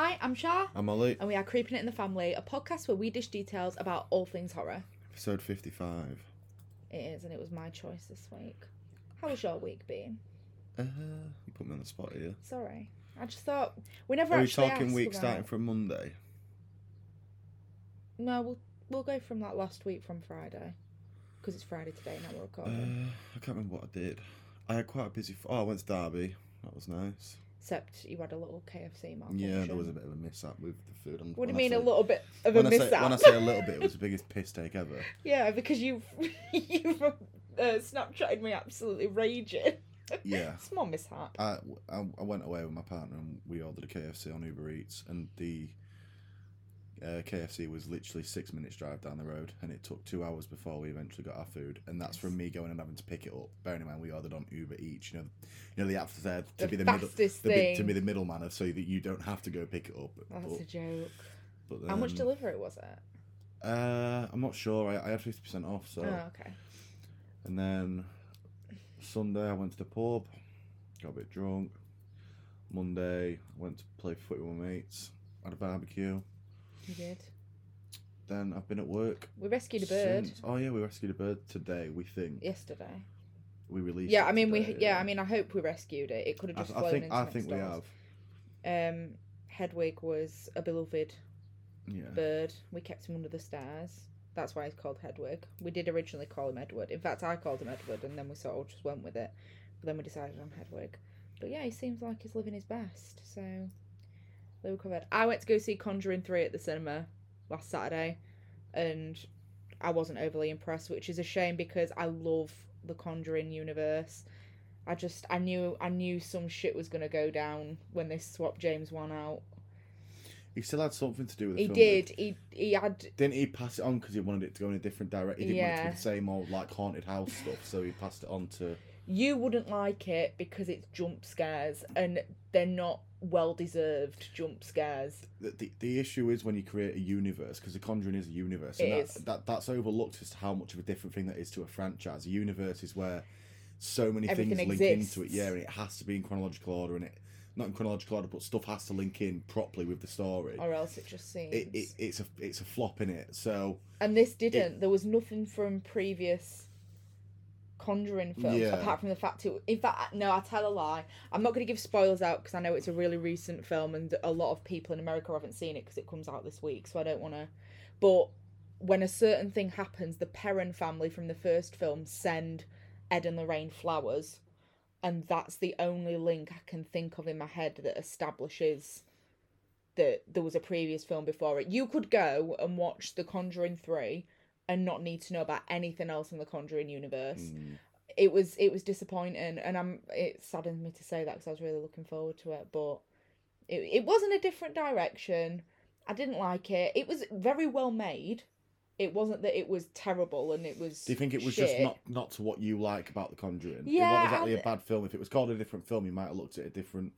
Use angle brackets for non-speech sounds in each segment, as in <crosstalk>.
Hi, I'm Shah, I'm Ollie. and we are Creeping It in the Family, a podcast where we dish details about all things horror. Episode 55. It is, and it was my choice this week. How was your week been? Uh, you put me on the spot here. Sorry, I just thought we never. Are we actually talking asked week about- starting from Monday? No, we'll we'll go from that last week from Friday, because it's Friday today. Now we're Uh, recording. I can't remember what I did. I had quite a busy. F- oh, I went to Derby. That was nice. Except you had a little KFC malfunction. Yeah, there was a bit of a mishap with the food. And What do you mean a little bit of a say- mishap? when I say a little bit, it was the <laughs> biggest piss take ever. yeah, because you've <laughs> you've uh, Snapchatted me absolutely raging. Yeah. <laughs> Small mishap. I, I, I went away with my partner and we ordered a KFC on Uber Eats and the uh, KFC was literally six minutes drive down the road and it took two hours before we eventually got our food and that's from me going and having to pick it up. Bearing in mind we ordered on Uber Eats, you know, you know the app's there to The be the middle, the, to be the middleman so that you don't have to go pick it up. That's but, a joke. but How much delivery was it? Uh, I'm not sure. I, I had fifty percent off. So Oh, okay. and then Sunday I went to the pub, got a bit drunk. Monday I went to play footy with my mates, had a barbecue. You did. Then I've been at work. We rescued a bird since- Oh yeah, we rescued a bird today. We think yesterday. we released. Yeah, it I mean, we today, yeah, I mean, I hope we rescued it. It could have I, just I flown think into I next think we doors. have. Um, Hedwig was a beloved Yeah. bird. We kept him under the stairs. That's why he's called Hedwig. We did originally call him Edward. In fact, I called him Edward, and then we sort of just went with it. But then we decided on Hedwig. But yeah, he seems like he's living his best. So they were covered. I went to go see Conjuring Three at the cinema last Saturday, and I wasn't overly impressed, which is a shame because I love the Conjuring universe. I just I knew I knew some shit was gonna go down when they swapped James Wan out. He still had something to do with the He did. He he had Didn't he pass it on because he wanted it to go in a different direction? He didn't want it to Yeah. be the same old like haunted house stuff, so he passed it on to. you wouldn't like it because it's jump scares and they're not well deserved jump scares. the, the, the issue is when you create a universe because the conjuring is a universe and It that, is. that that's overlooked as to how much of a different thing that is to a franchise a universe is where so many Everything things link exists. into it yeah and it has to be in chronological order and it not in chronological order but stuff has to link in properly with the story Or else it just seems. it, it, it's a it's a flop in it so and this didn't. there was nothing from previous Conjuring films Yeah. apart from the fact it. In fact, no, I tell a lie. I'm not going to give spoilers out because I know it's a really recent film and a lot of people in America haven't seen it because it comes out this week. So I don't want to. But when a certain thing happens, the Perron family from the first film send Ed and Lorraine flowers, and that's the only link I can think of in my head that establishes that there was a previous film before it. You could go and watch The Conjuring 3 and not need to know about anything else in the Conjuring universe. mm, It was it was disappointing and I'm it saddens me to say that because I was really looking forward to it, but it it was in a different direction. I didn't like it. It was very well made. It wasn't that it was terrible and it was do you think it was shit. just not not to what you like about the conjuring it Yeah, wasn't exactly and- a bad film if it was called a different film you might have looked at it different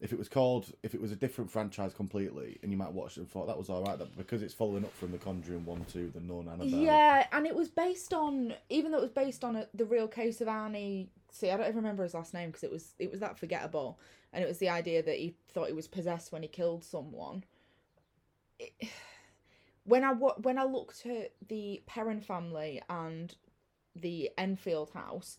if it was called if it was a different franchise completely and you might watch it and thought that was all right that because it's following up from the conjuring 1 2 the nun annabelle Yeah, and it was based on even though it was based on a, the real case of Arnie. See, I don't even remember his last name because it was it was that forgettable, and it was the idea that he thought he was possessed when he killed someone. It, <sighs> when I when I looked at the Perron family and the Enfield house,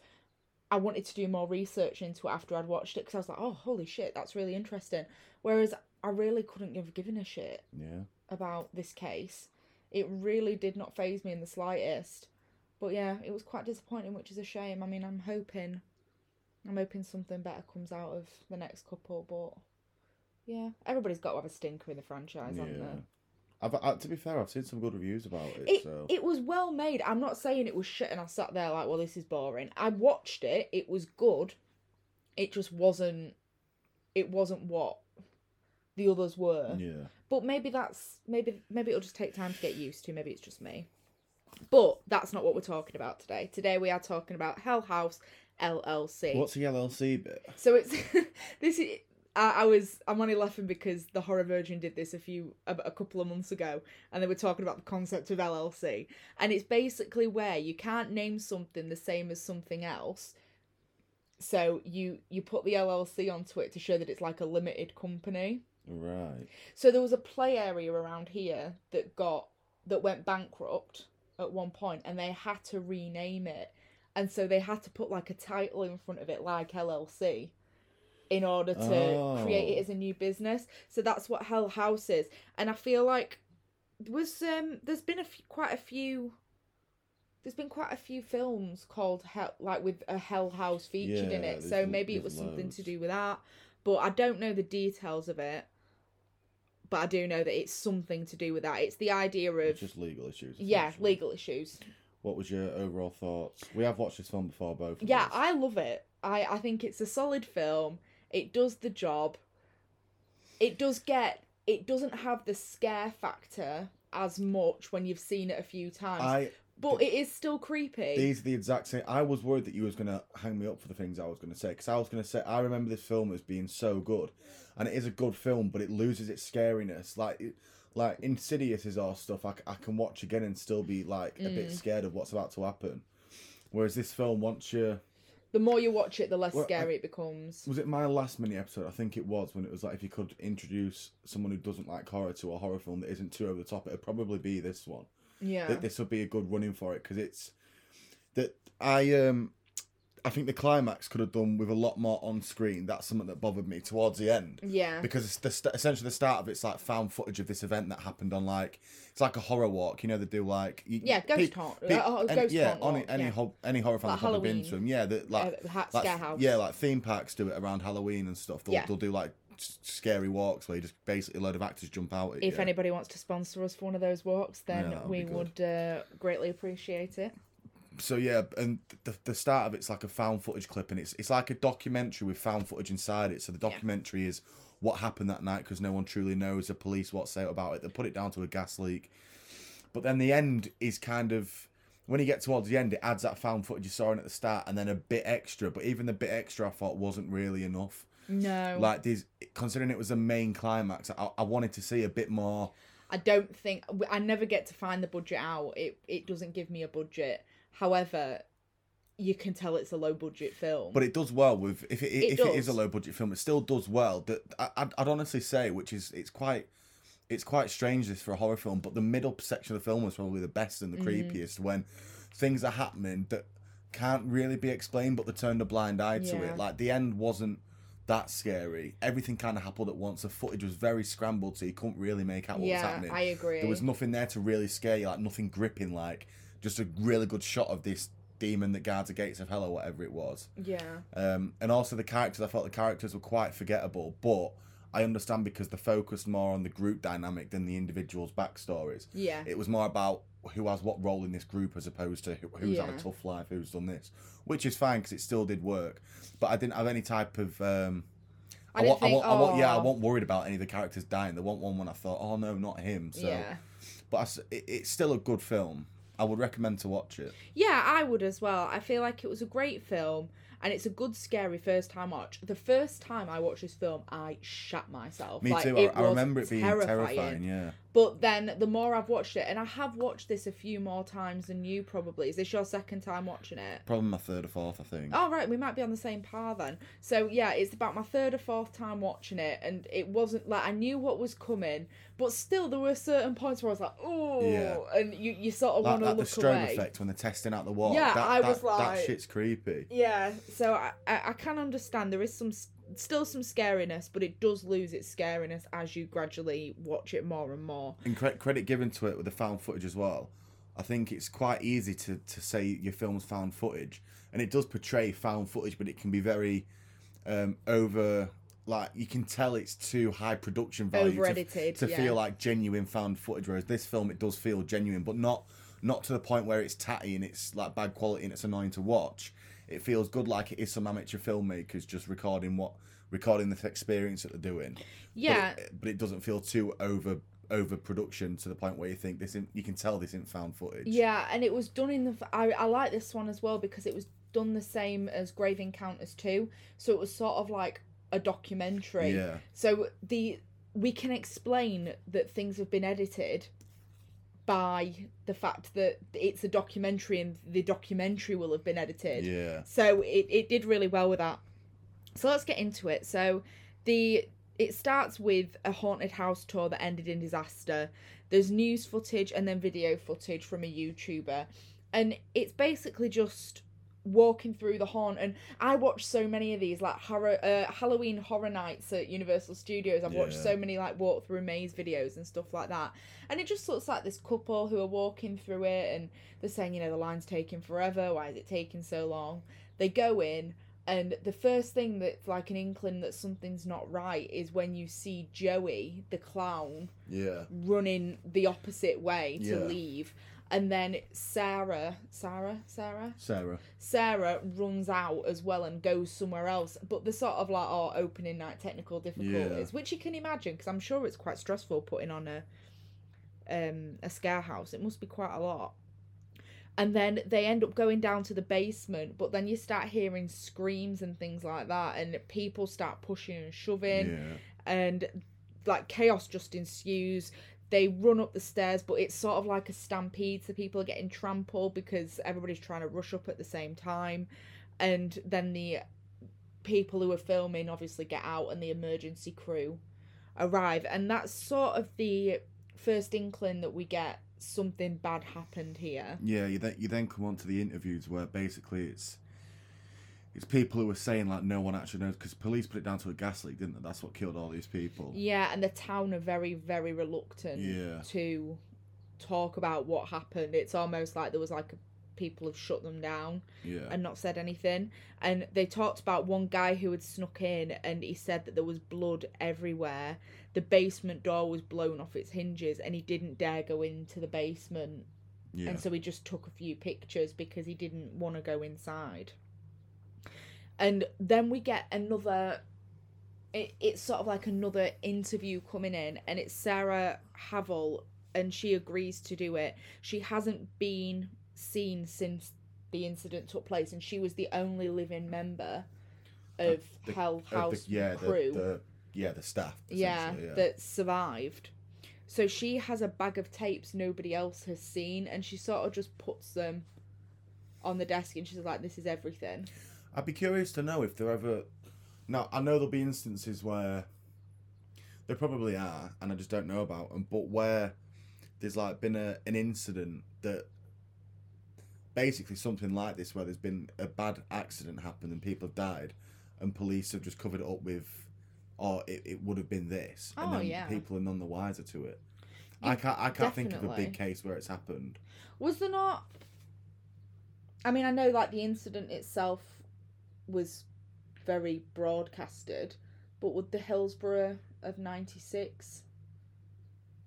I wanted to do more research into it after I'd watched it because I was like, oh, holy shit, that's really interesting. Whereas I really couldn't have given a shit yeah about this case. It really did not phase me in the slightest. But yeah, it was quite disappointing, which is a shame. I mean, I'm hoping, I'm hoping something better comes out of the next couple. But yeah, everybody's got to have a stinker in the franchise, haven't Yeah. they? I've, I, to be fair, I've seen some good reviews about it. It so it was well made. I'm not saying it was shit, and I sat there like, well, this is boring. I watched it. It was good. It just wasn't. It wasn't what the others were. yeah, But maybe that's maybe maybe it'll just take time to get used to. Maybe it's just me. But that's not what we're talking about today. Today we are talking about Hell House LLC. What's the LLC bit? So it's <laughs> this is I, I was I'm only laughing because the Horror Virgin did this a few a, a couple of months ago, and they were talking about the concept of LLC, and it's basically where you can't name something the same as something else. So you you put the LLC onto it to show that it's like a limited company. Right. So there was a play area around here that got that went bankrupt at one point, and they had to rename it, and so they had to put like a title in front of it, like LLC, in order to create it Oh. as a new business. So that's what Hell House is, and I feel like was um there's been a few, quite a few. There's been quite a few films called Hell, like with a Hell House featured in it. So maybe it was something to do with that, but I don't know the details of it but I do know that it's something to do with that. It's the idea of It's just legal issues. yeah, legal issues. What was your overall thoughts? We have watched this film before, both. of Yeah, us. I love it. I I think it's a solid film. It does the job. It does get. It doesn't have the scare factor as much when you've seen it a few times, I but it is still creepy. these are the exact same. I was worried that you was gonna hang me up for the things I was gonna say because I was gonna say I remember this film as being so good, and it is a good film, but it loses its scariness. Like, it, like Insidious is all stuff I can watch again and still be like a Mm. bit scared of what's about to happen. Whereas this film, once you the more you watch it, the less Well, I- scary it becomes. was it my last mini episode? I think it was when it was like if you could introduce someone who doesn't like horror to a horror film that isn't too over the top, it'd probably be this one. Yeah, that this would be a good running for it because it's that I um I think the climax could have done with a lot more on screen. That's something that bothered me towards the end yeah, because it's the st- essentially the start of it's like found footage of this event that happened on like it's like a horror walk. You know they do like you, yeah. Ghost haunt. peop- uh, any- ghost yeah, haunt on any yeah. ho- any horror fan Like probably been to them. Yeah, that like Uh, ha- like, scare house. Yeah, like theme parks do it around Halloween and stuff. They'll, Yeah. they'll do like scary walks where you just basically a load of actors jump out. At If you. anybody wants to sponsor us for one of those walks, then would we would uh, greatly appreciate it. So yeah, and the the start of it's like a found footage clip, and it's it's like a documentary with found footage inside it. So the documentary is what happened that night because no one truly knows. The police what say about it. They put it down to a gas leak, but then the end is kind of when you get towards the end, it adds that found footage you saw in at the start, and then a bit extra. But even the bit extra, I thought wasn't really enough. No, Like these, considering it was the main climax, I, I wanted to see a bit more. I don't think I never get to find the budget out. It it doesn't give me a budget. However, you can tell it's a low budget film. But it does well with if it, It if it is a low budget film, it still does well. That I'd, I'd honestly say, which is it's quite it's quite strange this for a horror film, but the middle section of the film was probably the best and the Mm-hmm. creepiest when things are happening that can't really be explained, but they turned a blind eye to it. Like the end wasn't that scary. Everything kind of happened at once. The footage was very scrambled, so you couldn't really make out what was yeah, happening. I agree. There was nothing there to really scare you, like nothing gripping, like just a really good shot of this demon that guards the gates of hell or whatever it was. yeah, Um, and also the characters, I felt the characters were quite forgettable, but I understand because they focused more on the group dynamic than the individuals' backstories. yeah, It was more about who has what role in this group as opposed to who, who's had a tough life, who's done this, which is fine because it still did work. But I didn't have any type of. Um, I I, didn't I, think, want, I want, yeah, I "Oh." wasn't worried about any of the characters dying. There wasn't one when I thought, oh no, not him. So, yeah. but I it, it's still a good film. I would recommend to watch it. Yeah, I would as well. I feel like it was a great film and it's a good scary first time watch. The first time I watched this film, I shat myself. Me Like, too. I, I remember it being terrifying. Yeah. But then the more I've watched it, and I have watched this a few more times than you probably. Is this your second time watching it? Probably my third or fourth, I think. Oh right, we might be on the same par then. So yeah, it's about my third or fourth time watching it, and it wasn't like I knew what was coming, but still there were certain points where I was like, oh, Yeah. and you you sort of Like, want to like the strobe away. effect when they're testing out the wall. Yeah, that, I that, was like- that shit's creepy. Yeah, so I, I I can understand there is some still some scariness, but it does lose its scariness as you gradually watch it more and more. And cre- credit given to it with the found footage as well. I think it's quite easy to, to say your film's found footage, and it does portray found footage, but it can be very um, over. Like you can tell it's too high production value to- to, yeah. feel like genuine found footage. Whereas this film, it does feel genuine, but not not to the point where it's tatty and it's like bad quality and it's annoying to watch. It feels good, like it is some amateur filmmakers just recording what recording this experience that they're doing. But Yeah, it, but it doesn't feel too over overproduction to the point where you think this isn't, you can tell this isn't found footage. Yeah, and it was done in the. I I like this one as well because it was done the same as Grave Encounters two, so it was sort of like a documentary. Yeah. So the we can explain that things have been edited by the fact that it's a documentary and the documentary will have been edited. Yeah. So it, it did really well with that. So let's get into it. So the it starts with a haunted house tour that ended in disaster. There's news footage and then video footage from a YouTuber. And it's basically just walking through the haunt and I watched so many of these like horror uh, Halloween horror nights at Universal Studios. I've watched so many like walk through maze videos and stuff like that. And it just looks like this couple who are walking through it and they're saying, you know, the line's taking forever, why is it taking so long? They go in and the first thing that's like an inkling that something's not right is when you see Joey, the clown, Yeah. running the opposite way to Yeah. leave. And then Sarah, Sarah, Sarah, Sarah. Sarah runs out as well and goes somewhere else. But the sort of like, oh, opening night technical difficulties, which you can imagine because I'm sure it's quite stressful putting on a um a scare house. It must be quite a lot. And then they end up going down to the basement, but then you start hearing screams and things like that, and people start pushing and shoving Yeah. and like chaos just ensues. They run up the stairs, but it's sort of like a stampede, so people are getting trampled because everybody's trying to rush up at the same time. And then the people who are filming obviously get out, and the emergency crew arrive. And that's sort of the first inkling that we get something bad happened here. Yeah, you then you then come on to the interviews where basically it's it's people who are saying like no one actually knows because police put it down to a gas leak, didn't they? That's what killed all these people. Yeah, and the town are very, very reluctant Yeah. to talk about what happened. It's almost like there was like a, people have shut them down Yeah, and not said anything. And they talked about one guy who had snuck in and he said that there was blood everywhere. The basement door was blown off its hinges and he didn't dare go into the basement. yeah, And so he just took a few pictures because he didn't want to go inside. And then we get another. It, it's sort of like another interview coming in, and it's Sarah Havel, and she agrees to do it. She hasn't been seen since the incident took place, and she was the only living member of the- Hell Of the- House yeah, crew the, the yeah the staff. yeah, yeah. that survived. So she has a bag of tapes nobody else has seen, and she sort of just puts them on the desk, and she's like, "This is everything." I'd be curious to know if there ever. Now I know there'll be instances where there probably are, and I just don't know about them. But where there's like been a an incident that basically something like this, where there's been a bad accident happened and people have died, and police have just covered it up with, "Oh, it, it would have been this," and Oh, then yeah. people are none the wiser to it. I can't. I can't think of a definitely. big case where it's happened. Was there not? I mean, I know like the incident itself was very broadcasted, but would the Hillsborough of '96,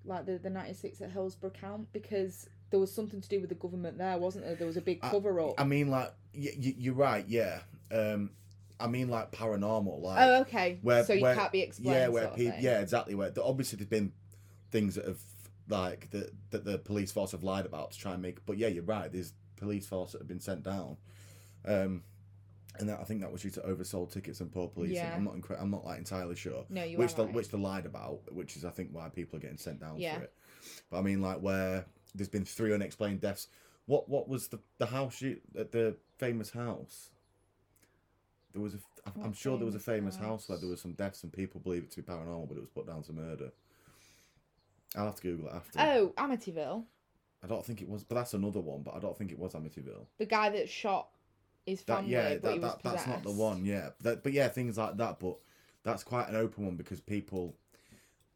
like the the '96 at Hillsborough count? Because there was something to do with the government there, wasn't there? There was a big cover up. I mean, like y- y- you're right. Yeah. Um, I mean, like paranormal. Like oh, okay. where- so you where- can't be explained. yeah, where sort of people, yeah, exactly. Where the, obviously there's been things that have like that that the police force have lied about to try and make. But yeah, you're right. There's police force that have been sent down, um, and that, I think that was due to oversold tickets and poor policing. Yeah. I'm not incre- I'm not like entirely sure. No, you which are they, right. which they lied about, which is I think why people are getting sent down Yeah. for it. But I mean, like where there's been three unexplained deaths. What what was the the house you at the famous house? There was a. I'm What sure there was a famous famous house where there was some deaths and people believe it to be paranormal, but it was put down to murder. I'll have to Google it after. Oh, Amityville. I don't think it was, but that's another one. But I don't think it was Amityville. The guy that shot his That yeah, he that, that that's not the one. Yeah, that, but yeah, things like that. But that's quite an open one because people.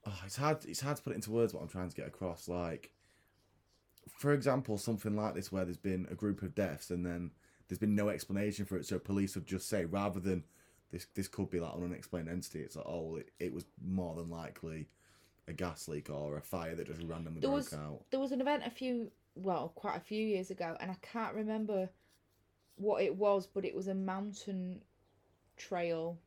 Oh, it's hard. It's hard to put it into words what I'm trying to get across. Like, for example, something like this where there's been a group of deaths and then there's been no explanation for it, so police would just say rather than this this could be like an unexplained entity. It's like oh, it, it was more than likely a gas leak or a fire that just randomly There broke was out. there was an event a few well quite a few years ago, and I can't remember what it was, but it was a mountain trail.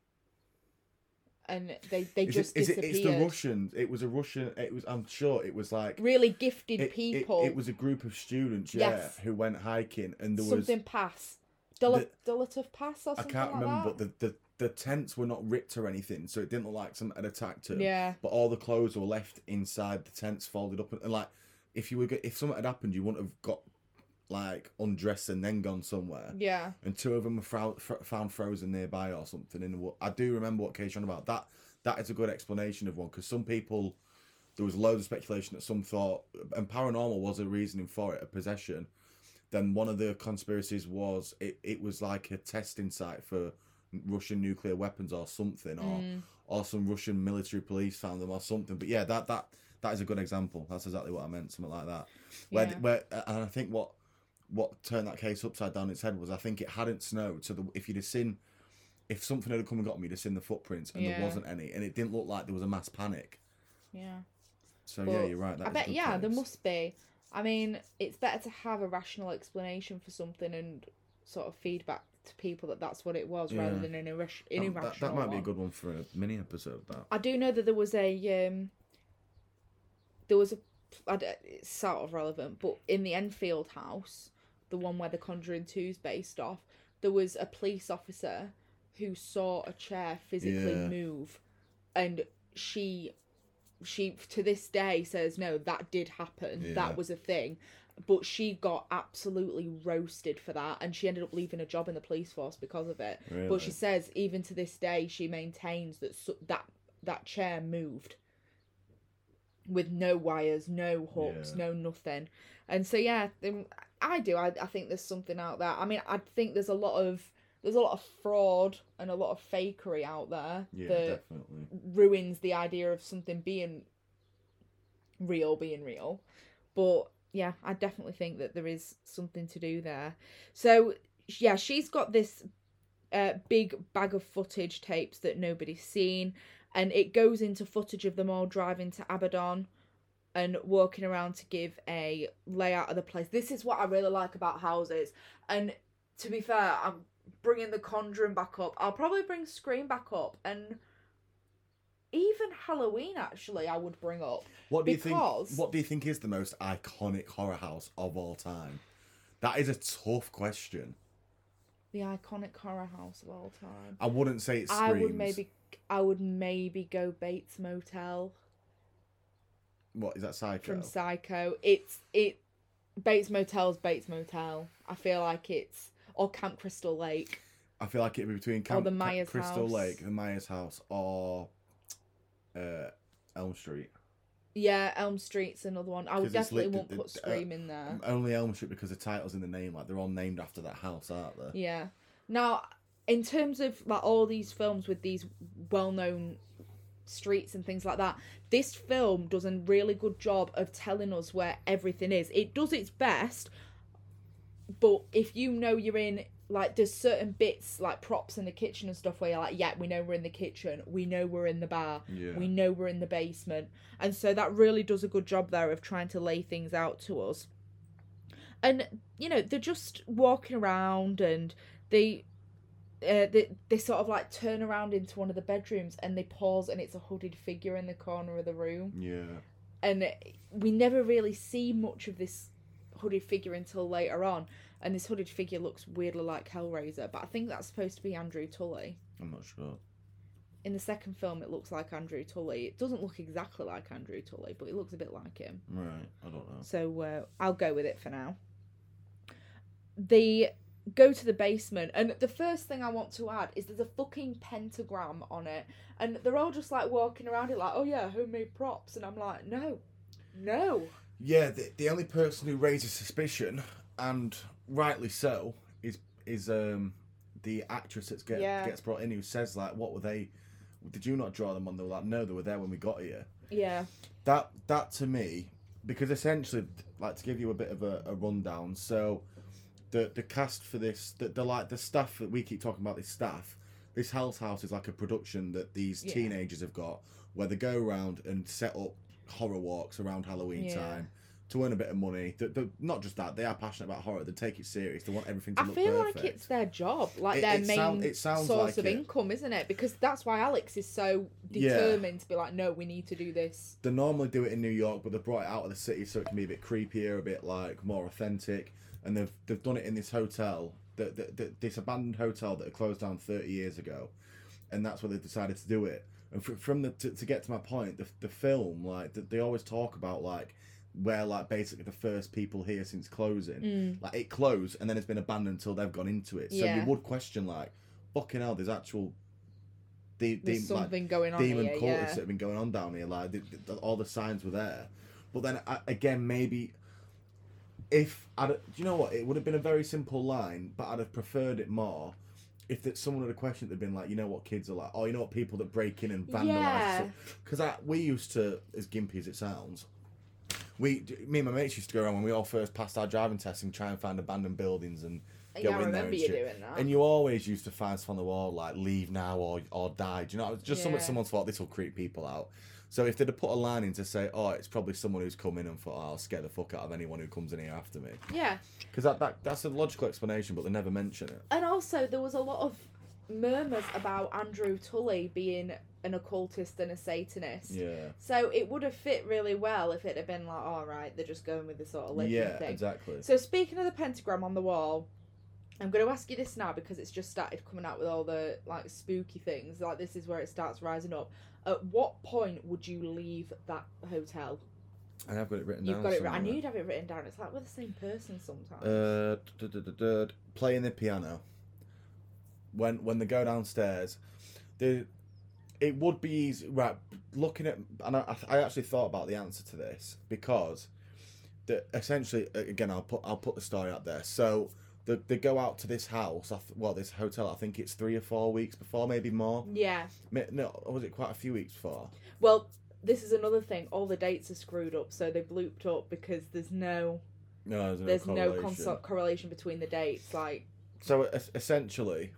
and they they Is just it, is it, disappeared. it's the Russians. It was a Russian. It was. I'm sure it was like Really gifted it, people. It, was a group of students, yeah, Yes. who went hiking, and there something was something pass. Dol- Dolotov Pass or I something can't like remember, that. but the, the the tents were not ripped or anything, so it didn't look like someone had attacked them. Yeah. But all the clothes were left inside the tents, folded up, and, and like if you were if something had happened, you wouldn't have got like undressed and then gone somewhere. Yeah. And two of them were frou- fr- found frozen nearby or something. In the wa- I do remember what case you're on about. That that is a good explanation of one because some people there was loads of speculation that some thought and paranormal was a reasoning for it, a possession. Then one of the conspiracies was it, it was like a testing site for Russian nuclear weapons or something, or Mm. or some Russian military police found them or something. But yeah, that that that is a good example. That's exactly what I meant, something like that. Where Yeah. where and I think what what turned that case upside down its head was I think it hadn't snowed, so the, if you'd have seen if something had come and got me, you'd have seen the footprints, and Yeah. there wasn't any, and it didn't look like there was a mass panic. Yeah. So yeah, you're right. That I bet yeah, there must be. I mean, it's better to have a rational explanation for something and sort of feedback to people that that's what it was rather than an, irras- an that, irrational that might be a good one for a mini episode. That I do know that there was a um, there was a it's sort of relevant, but in the Enfield house, the one where the Conjuring 2 is based off, there was a police officer who saw a chair physically Yeah. move, and she she to this day says no that did happen Yeah. that was a thing but she got absolutely roasted for that and she ended up leaving a job in the police force because of it but she says even to this day she maintains that so, that that chair moved with no wires no hooks Yeah. no nothing and so yeah i do I, I think there's something out there. I mean i think there's a lot of there's a lot of fraud and a lot of fakery out there yeah, that definitely. ruins the idea of something being real being real. But yeah i definitely think that there is something to do there. So yeah she's got this uh, big bag of footage tapes that nobody's seen and it goes into footage of them all driving to abaddon and walking around to give a layout of the place this is what i really like about houses and to be fair i'm bringing the conjuring back up i'll probably bring scream back up and even Halloween actually I would bring up. What do you think? What do you think is the most iconic horror house of all time? That is a tough question. The iconic horror house of all time. I wouldn't say it's. I would maybe I would maybe go Bates Motel What is that? Psycho. from Psycho. It's it Bates Motel's Bates Motel. I feel like it's or Camp Crystal Lake. I feel like it'd be between Camp, the Ca- Myers Crystal house. Lake, the Myers house, or uh, Elm Street. Yeah, Elm Street's another one. I would definitely won't the- put the- uh, Scream in there. Only Elm Street because the title's in the name. Like they're all named after that house, aren't they? Yeah. Now, in terms of like all these films with these well-known streets and things like that, this film does a really good job of telling us where everything is. It does its best, but if you know you're in like there's certain bits like props in the kitchen and stuff where you're like, yeah, we know we're in the kitchen, we know we're in the bar, Yeah. we know we're in the basement, and so that really does a good job there of trying to lay things out to us. And you know they're just walking around and they uh, they, they sort of like turn around into one of the bedrooms and they pause and it's a hooded figure in the corner of the room Yeah. and we never really see much of this hooded figure until later on and this hooded figure looks weirdly like hellraiser but i think that's supposed to be andrew tully I'm not sure. in the second film it looks like andrew tully it doesn't look exactly like andrew tully but it looks a bit like him Right. I don't know. so uh, I'll go with it for now. They go to the basement, and the first thing I want to add is there's a fucking pentagram on it, and they're all just like walking around it like, oh yeah, homemade props, and I'm like, no, no, Yeah, the, the only person who raises suspicion, and rightly so, is is um the actress that get, Yeah. gets brought in who says like, "What were they? Did you not draw them on?" They were like, "No, they were there when we got here." yeah, That that to me, because essentially, like to give you a bit of a, a rundown. So, the the cast for this, the, the like the staff that we keep talking about, this staff. This Hell's House is like a production that these Yeah. teenagers have got, where they go around and set up horror walks around Halloween Yeah. time to earn a bit of money. They, they, not just that, they are passionate about horror. They take it serious. They want everything to I look feel like it's their job, like It- their it main sound- it source like of it. income, isn't it? Because that's why Alex is so Yeah. determined to be like, no, we need to do this. they normally do it in New York, but they brought it out of the city so it can be a bit creepier, a bit like more authentic. And they've they've done it in this hotel, that that- that- this abandoned hotel that had closed down thirty years ago, and that's where they decided to do it. And fr- from the to, to get to my point, the, the film like th- they always talk about like where like basically the first people here since closing, mm. like it closed and then it's been abandoned until they've gone into it. So Yeah. you would question like, fucking hell, there's actual. De- There's de- like, something going on demon here, cultists yeah. that have been going on down here. Like the, the, all the signs were there, but then I, again, maybe if I'd, do you know what? It would have been a very simple line, but I'd have preferred it more if that someone had a question that had been like, you know what kids are like, oh, you know what people that break in and vandalize. Yeah. Because I we used to, as gimpy as it sounds. We, me and my mates used to go around when we all first passed our driving test and try and find abandoned buildings and go Yeah, in there and you shit. And you always used to find stuff on the wall like "leave now" or "or die." Do you know? Just something Yeah. someone thought this will creep people out. So if they'd have put a line in to say, "Oh, it's probably someone who's come in and thought oh, I'll scare the fuck out of anyone who comes in here after me," Yeah, because that, that that's a logical explanation, but they never mention it. and also there was a lot of murmurs about Andrew Tully being an occultist and a Satanist. Yeah. So it would have fit really well if it had been like, all right, they're just going with the sort of legend Yeah, thing. exactly. So speaking of the pentagram on the wall, I'm going to ask you this now because it's just started coming out with all the like spooky things. Like this is where it starts rising up. At what point would you leave that hotel? I have got it written You've down. got it. I knew you'd have it written down. It's like we're the same person sometimes. Uh, duh, duh, duh, duh, duh, playing the piano. When when they go downstairs, the it would be easy. Right, looking at and I, I actually thought about the answer to this because the essentially again I'll put I'll put the story out there. So they, they go out to this house, well this hotel. I think it's three or four weeks before, maybe more. yeah. No, or was it quite a few weeks before? Well, this is another thing. All the dates are screwed up, so they blooped up because there's no No, there's no there's no correlation. correlation between the dates. Like So essentially,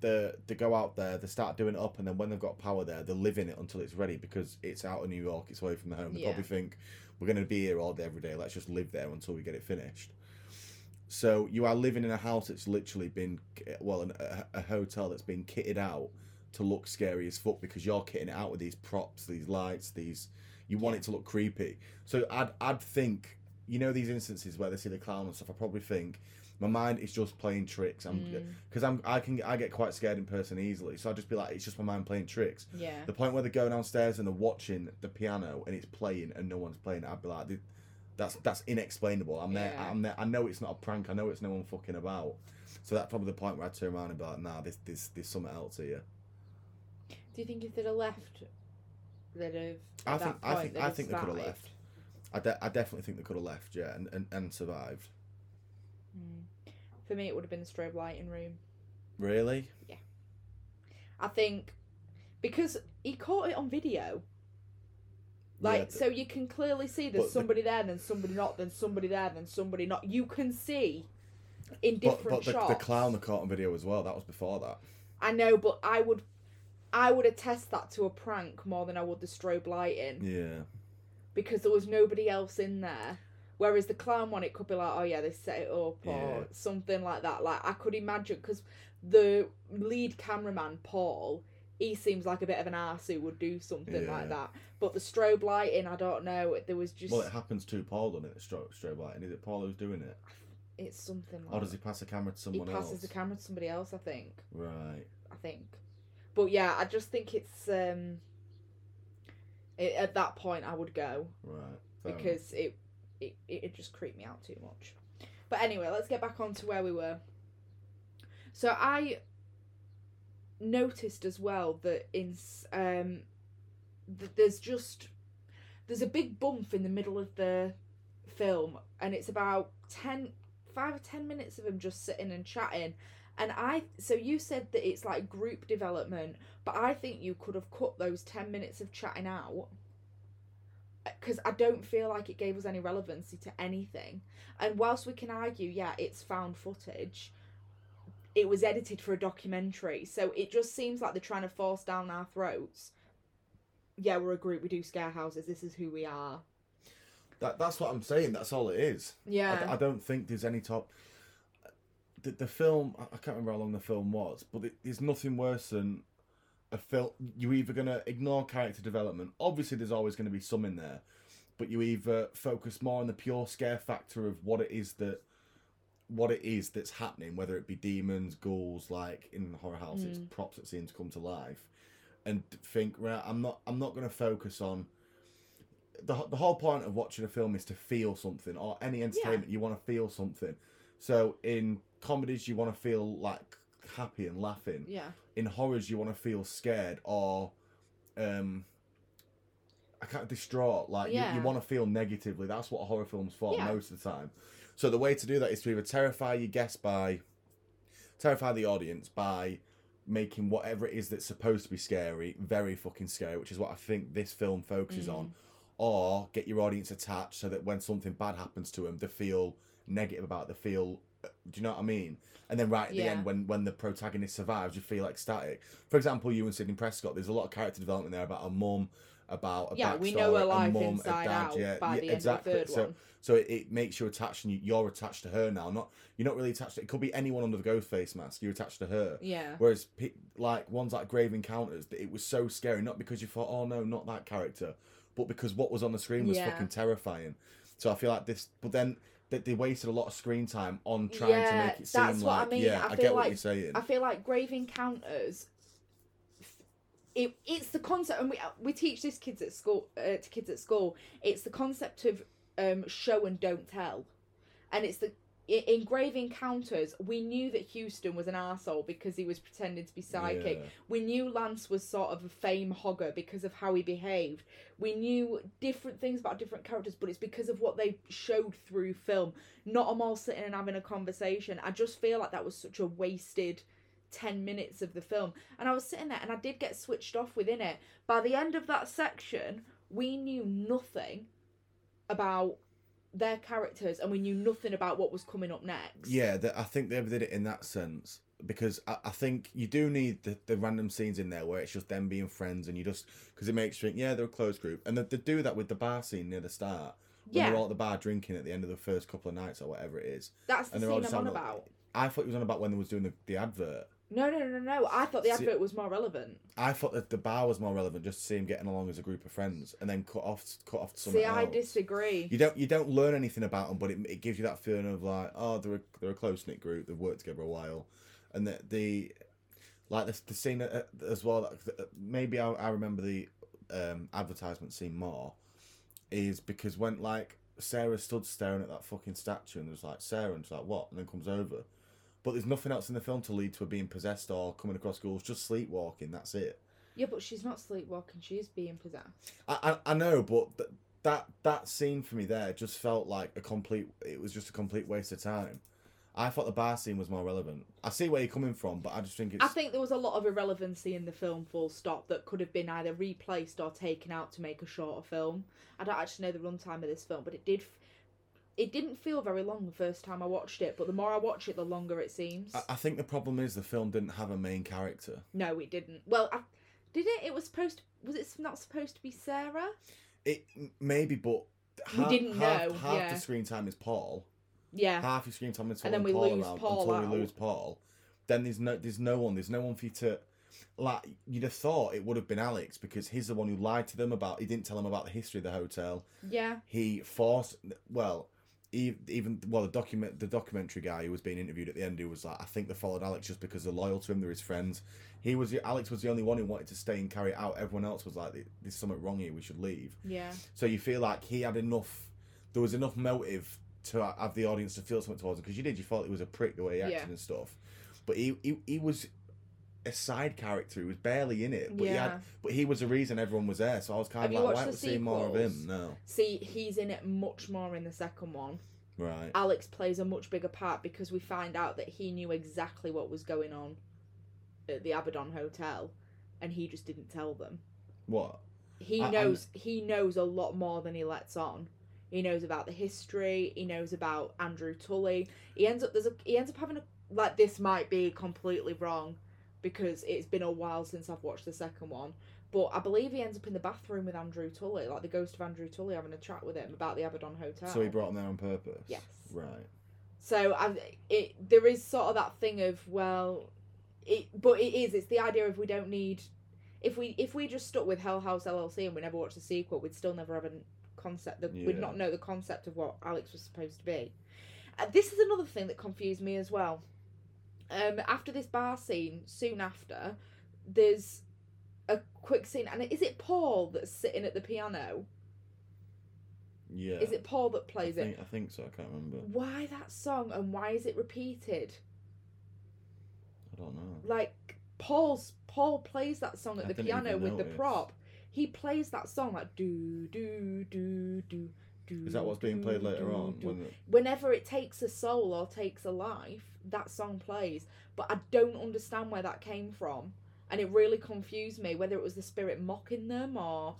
they they go out there, they start doing it up, and then when they've got power there, they live in it until it's ready because it's out of New York, it's away from the home. They Yeah. probably think we're going to be here all day every day. Let's just live there until we get it finished. So you are living in a house that's literally been well, an, a, a hotel that's been kitted out to look scary as fuck because you're kitting it out with these props, these lights, these. You want it to look creepy. So I'd I'd think you know these instances where they see the clown and stuff. I probably think my mind is just playing tricks. I'm Mm. because I'm I can I get quite scared in person easily. So I'd just be like it's just my mind playing tricks. yeah, The point where they go downstairs and they're watching the piano and it's playing and no one's playing, I'd be like, "Th- that's that's inexplainable. I'm there. I'm there. I know it's not a prank. I know it's no one fucking about. So that's probably the point where I turn around and be like, nah, this this there's something else here. Do you think if they'd have left, they'd have? I think that I think I think they could have left. I, de- I definitely think they could have left, yeah, and, and, and survived. Hmm. For me, it would have been the strobe lighting room. Really? Yeah. I think because he caught it on video. Like Yeah, so, you can clearly see there's But the- somebody there, then somebody not, then somebody there, then somebody not. You can see in But, different but the, shots. the clown they caught on video as well. That was before that. I know, but I would, I would attest that to a prank more than I would the strobe lighting Yeah. because there was nobody else in there. Whereas the clown one, it could be like, oh yeah, they set it up or Yeah. something like that. Like I could imagine because the lead cameraman Paul, he seems like a bit of an arse who would do something Yeah. like that. But the strobe lighting, I don't know. There was just Well, it happens to Paul, doesn't it? Strobe, strobe lighting. Is it Paul who's doing it, it's something like or does he pass the camera to someone else? he passes else? the camera to somebody else. I think. Right. I think. But yeah, I just think it's um. It, at that point, I would go Right. Because it, it it just creeped me out too much. But anyway, let's get back on to where we were. So I noticed as well that in um that there's just there's a big bump in the middle of the film and it's about 10 5 or 10 minutes of them just sitting and chatting and I so you said that it's like group development but I think you could have cut those 10 minutes of chatting out because I don't feel like it gave us any relevancy to anything. And whilst we can argue, yeah, it's found footage, it was edited for a documentary, so it just seems like they're trying to force down our throats. Yeah, we're a group. We do scare houses. This is who we are. That that's what I'm saying. That's all it is. I Yeah. I, don't think there's any top. The, the film, I I can't remember how long the film was, but it, there's nothing worse than a film. You're either going to ignore character development. Obviously, there's always going to be some in there, but you either focus more on the pure scare factor of what it is that, what it is that's happening, whether it be demons, ghouls, like in horror houses, props that seem to come to life, and think, right, I'm not, I'm not going to focus on the, the whole point of watching a film is to feel something or any entertainment you want to feel something so in comedies you want to feel like happy and laughing Yeah. in horrors you want to feel scared or um i can't distraught like Yeah. you, you want to feel negatively that's what a horror film's for Yeah. most of the time so the way to do that is to either terrify your guest by terrify the audience by making whatever it is that's supposed to be scary very fucking scary which is what i think this film focuses Mm. on or get your audience attached so that when something bad happens to them they feel negative about it they feel uh, do you know what i mean? And then right at the end when when the protagonist survives you feel ecstatic. For example you and Sidney Prescott there's a lot of character development there about a mum about a Yeah, we know her a life mum, a inside dad, out yeah, by yeah, the end exactly. of the third so, one. so it, it makes you attached and you, you're attached to her now not you're not really attached to it could be anyone under the ghost face mask you're attached to her Yeah. Whereas, like ones like Grave Encounters, that it was so scary, not because you thought, "Oh no, not that character," but because what was on the screen was Yeah. fucking terrifying. So I feel like this, but then they, they wasted a lot of screen time on trying to make it seem that's what I like, mean. yeah, I I, get what you're saying. I feel like Grave Encounters. It, it's the concept, and we we teach this kids at school uh, to kids at school. It's the concept of um, show and don't tell, and it's the in Grave Encounters. We knew that Houston was an asshole because he was pretending to be psychic. Yeah. We knew Lance was sort of a fame hogger because of how he behaved. We knew different things about different characters, but it's because of what they showed through film. Not them all sitting and having a conversation. I just feel like that was such a wasted 10 minutes of the film. And I was sitting there and I did get switched off within it. By the end of that section, we knew nothing about their characters and we knew nothing about what was coming up next. Yeah, that I think they did it in that sense because I, I think you do need the, the random scenes in there where it's just them being friends and you just because it makes you think, yeah, they're a close group, and they, they do that with the bar scene near the start when Yeah. they're all at the bar drinking at the end of the first couple of nights or whatever it is. That's the And they're all scene just I'm on about. I thought it was on about when they was doing the, the advert. No, no, no, no. I thought the See- advert was more relevant. I thought that the bar was more relevant just to see him getting along as a group of friends and then cut off cut off to See, I else. disagree. You don't you don't learn anything about them, but it, it gives you that feeling of like, oh, they're a, they're a close knit group. They've worked together a while, and that the like the, the scene uh, as well. Maybe I, I remember the um, advertisement scene more is because when like Sarah stood staring at that fucking statue and there's like Sarah and she's like what, and then comes over, but there's nothing else in the film to lead to her being possessed or coming across ghouls. Just sleepwalking. That's it. Yeah, but she's not sleepwalking. She is being possessed. I, I, I know, but th- that that scene for me there just felt like a complete. It was just a complete waste of time. I thought the bar scene was more relevant. I see where you're coming from, but I just think it's. I think there was a lot of irrelevancy in the film, full stop, that could have been either replaced or taken out to make a shorter film. I don't actually know the runtime of this film, but it did. f- It didn't feel very long the first time I watched it, but the more I watch it, the longer it seems. I, I think the problem is the film didn't have a main character. no, it didn't. Well, I, did it? It was supposed. To, was it not supposed to be Sarah? It maybe, but We didn't half, know, Half yeah. the screen time is Paul. Yeah. Half your screen time is And then we Paul lose around Paul until out. we lose Paul. Then there's no there's no one. There's no one for you to. Like you'd have thought it would have been Alex because he's the one who lied to them about. He didn't tell them about the history of the hotel. Yeah. he forced well even well the document the documentary guy who was being interviewed at the end who was like i think they followed alex just because they're loyal to him they're his friends he was the alex was the only one who wanted to stay and carry it out everyone else was like there's something wrong here we should leave Yeah. so you feel like he had enough there was enough motive to have the audience to feel something towards him because you did you thought he was a prick the way he acted Yeah. and stuff but he, he he was a side character he was barely in it but he had but he was the reason everyone was there so i was kind Have of like why we seeing more of him no See, he's in it much more in the second one. right Alex plays a much bigger part because we find out that he knew exactly what was going on at the Abaddon Hotel, and he just didn't tell them. what He I- I'm- knows he knows a lot more than he lets on. He knows about the history. He knows about Andrew Tully. He ends up there's a he ends up having a like this might be completely wrong because it's been a while since I've watched the second one, But I believe he ends up in the bathroom with Andrew Tully, like the ghost of Andrew Tully, having a chat with him about the Abaddon Hotel. So he brought him there on purpose. Yes. Right. So I, it there is sort of that thing of well, it but it is it's the idea of we don't need if we if we just stuck with Hell House LLC and we never watched the sequel, we'd still never have a concept. That We'd not know the concept of what Alex was supposed to be. Uh, this is another thing that confused me as well. Um, after this bar scene, soon after, there's a quick scene, and is it Paul that's sitting at the piano? Yeah. Is it Paul that I plays it? I think so. I can't remember. Why that song and why is it repeated? I don't know. like Paul's Paul plays that song at I the piano with the prop. He plays that song like do do do do do. Is that what's being played later do, on? do. When the, Whenever it takes a soul or takes a life, that song plays. But I don't understand where that came from, and it really confused me whether it was the spirit mocking them or.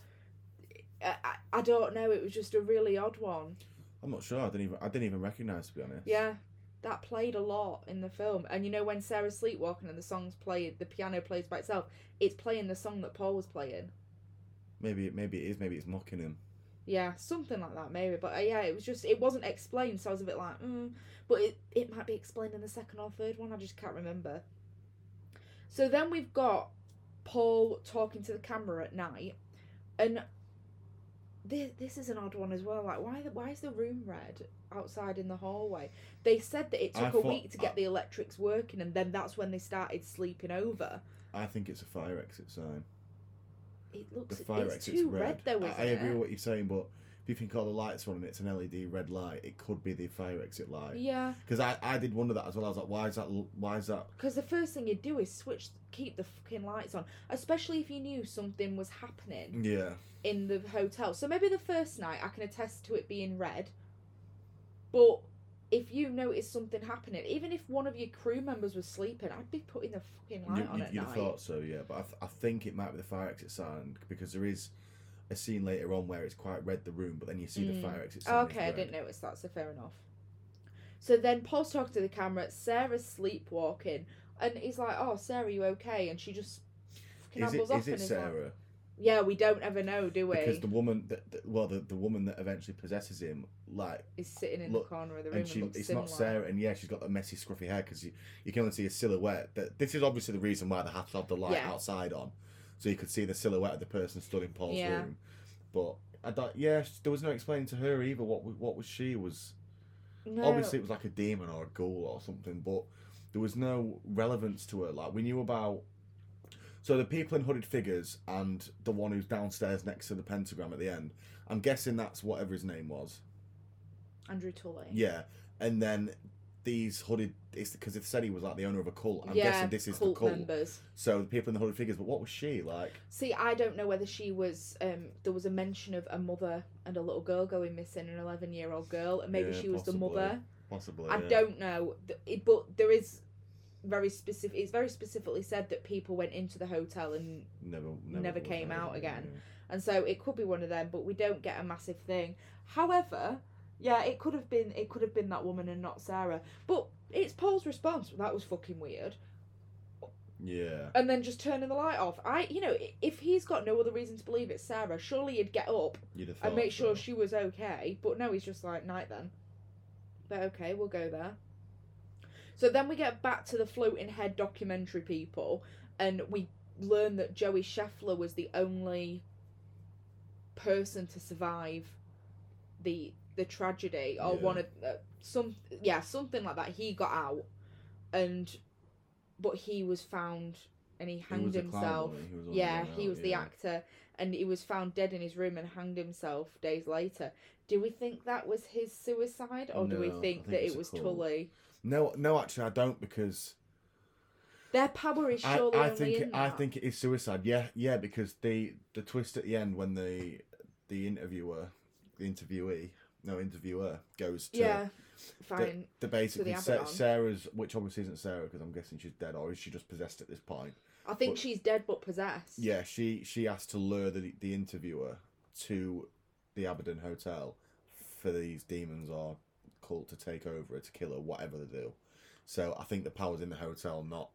I, I, I don't know. It was just a really odd one. I'm not sure. I didn't even. I didn't even recognize to be honest. Yeah, that played a lot in the film. And you know when Sarah's sleepwalking and the song's played, the piano plays by itself. It's playing the song that Paul was playing. Maybe. Maybe it is. Maybe it's mocking him. Yeah, something like that maybe. But uh, yeah, it was just it wasn't explained, so I was a bit like, mm. but it it might be explained in the second or third one. I just can't remember. So then we've got Paul talking to the camera at night, and this this is an odd one as well. Like why the, why is the room red outside in the hallway? They said that it took a thought- week to get I- the electrics working, and then that's when they started sleeping over. I think it's a fire exit sign. It The looks fire it's too red. red, though, I, I agree it? with what you're saying, but if you think all the lights on and it's an LED red light, it could be the fire exit light. Yeah, Because I, I did wonder that as well. I was like, why is that? Why is that? because the first thing you do is switch, keep the fucking lights on, especially if you knew something was happening Yeah. in the hotel. So maybe the first night I can attest to it being red, but if you notice something happening, even if one of your crew members was sleeping, I'd be putting the fucking light You, on you, at you'd night. have thought so, yeah. But I, th- I think it might be the fire exit sign because there is a scene later on where it's quite red the room, but then you see the Mm. fire exit sign. Okay, I didn't notice that, so fair enough. So then Paul's talking to the camera, Sarah's sleepwalking, and he's like, Oh, Sarah, you okay? And she just fucking Is it, off is it and is like, Sarah? Yeah, we don't ever know, do we? Because the woman that, that well, the, the woman that eventually possesses him, like, Is sitting in Look, the corner of the room and and, she looks it's similar. not Sarah, and yeah, she's got that messy, scruffy hair because you, you can only see a silhouette. That this is obviously the reason why they have to have the light Yeah. outside on, so you could see the silhouette of the person stood in Paul's Yeah. room. But I don't. Yeah, there was no explaining to her either. What what was she was No. obviously it was like a demon or a ghoul or something, but there was no relevance to her. Like we knew about. So the people in hooded figures and the one who's downstairs next to the pentagram at the end. I'm guessing that's whatever his name was. Andrew Tully. Yeah, and then these hooded. It's because it said he was like the owner of a cult. I'm yeah, guessing this is cult the cult. members. So the people in the hooded figures. But what was she like? See, I don't know whether she was. Um, there was a mention of a mother and a little girl going missing, an eleven-year-old girl, and maybe Yeah, she was the mother. Possibly. I yeah. don't know, it, but there is very specific. It's very specifically said that people went into the hotel and Never. Never, never came out again. yeah. and so it could be one of them, but we don't get a massive thing. However, yeah, it could have been it could have been that woman and not Sarah. But it's Paul's response. That was fucking weird. Yeah. And then just turning the light off. I, you know, if he's got no other reason to believe it's Sarah, surely he'd get up and make sure so. she was okay. But no, he's just like night then. But okay, we'll go there. So then we get back to the floating head documentary people, and we learn that Joey Scheffler was the only person to survive the the tragedy, or Yeah. one of uh, some yeah something like that. He got out, and but he was found and he hanged was a clown, himself. he? He was yeah, the he out, was the actor, and he was found dead in his room and hanged himself days later. Do we think that was his suicide, or do we think, think that it was. Tully? No, no, actually, I don't because Their power is I, surely I only think in it, I think it is suicide. Yeah, yeah, because the the twist at the end when the the interviewer, the interviewee, no interviewer goes to yeah, fine. the basically the Sa- Sarah's, which obviously isn't Sarah because I'm guessing she's dead, or is she just possessed at this point? I think but- she's dead but possessed. Yeah, she she has to lure the the interviewer to the Abaddon Hotel for these demons or cult to take over her, to kill her, whatever they do. So I think the power's in the hotel, not.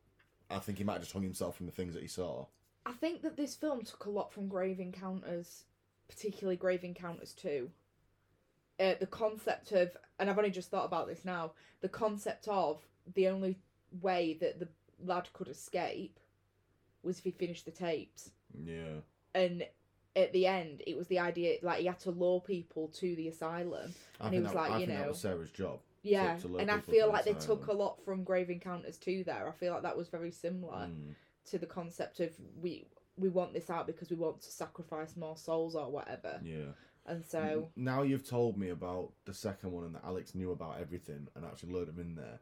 I think he might have just hung himself from the things that he saw. I think that this film took a lot from Grave Encounters, particularly Grave Encounters 2. Uh, the concept of, and I've only just thought about this now, the concept of the only way that the lad could escape was if he finished the tapes. Yeah. And at the end, it was the idea, like, he had to lure people to the asylum. I And he was that, like, I you know- was Sarah's job. Yeah, to lure and I feel to the like they took a lot from Grave Encounters too. there. I feel like that was very similar Mm. to the concept of we we want this out because we want to sacrifice more souls or whatever. Yeah. And so now you've told me about the second one and that Alex knew about everything and actually lured him in there.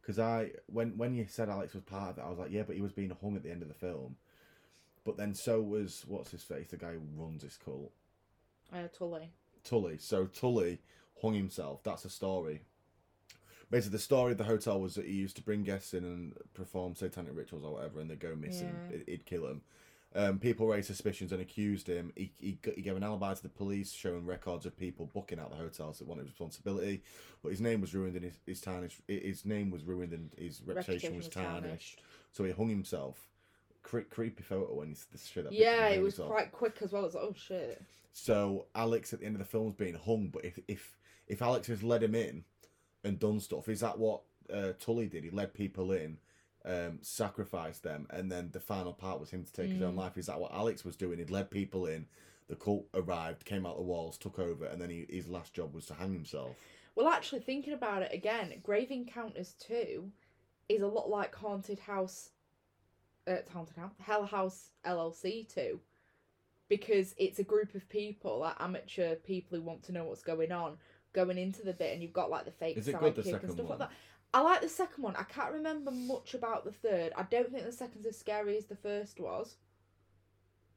Because I, when when you said Alex was part of it, I was like, yeah, but he was being hung at the end of the film. But then so was what's his face, the guy who runs his cult, uh, Tully. Tully. So Tully hung himself. That's a story. Basically, the story of the hotel was that he used to bring guests in and perform satanic rituals or whatever, and they'd go missing. Yeah. It- He'd kill them. Um, people raised suspicions and accused him. He, he, he gave an alibi to the police, showing records of people booking out the hotels that wanted responsibility. But his name was ruined and his, his tarnished. His name was ruined and his reputation, was tarnished. So he hung himself. Cre- creepy photo when he's this shit. that Yeah, it was himself. quite quick as well. It's like, oh shit. So Alex at the end of the film's being hung, but if if if Alex has led him in and done stuff, is that what uh, Tully did? He led people in, um, sacrificed them, and then the final part was him to take his own Mm. life. Is that what Alex was doing? He'd led people in, the cult arrived, came out the walls, took over, and then he, his last job was to hang himself. Well, actually, thinking about it again, Grave Encounters 2 is a lot like Haunted House. Uh, Haunted House? Hell House LLC 2. Because it's a group of people, like amateur people who want to know what's going on, going into the bit, and you've got like the fake Is it good, the and stuff one? like that. I like the second one. I can't remember much about the third. I don't think the second's as scary as the first was.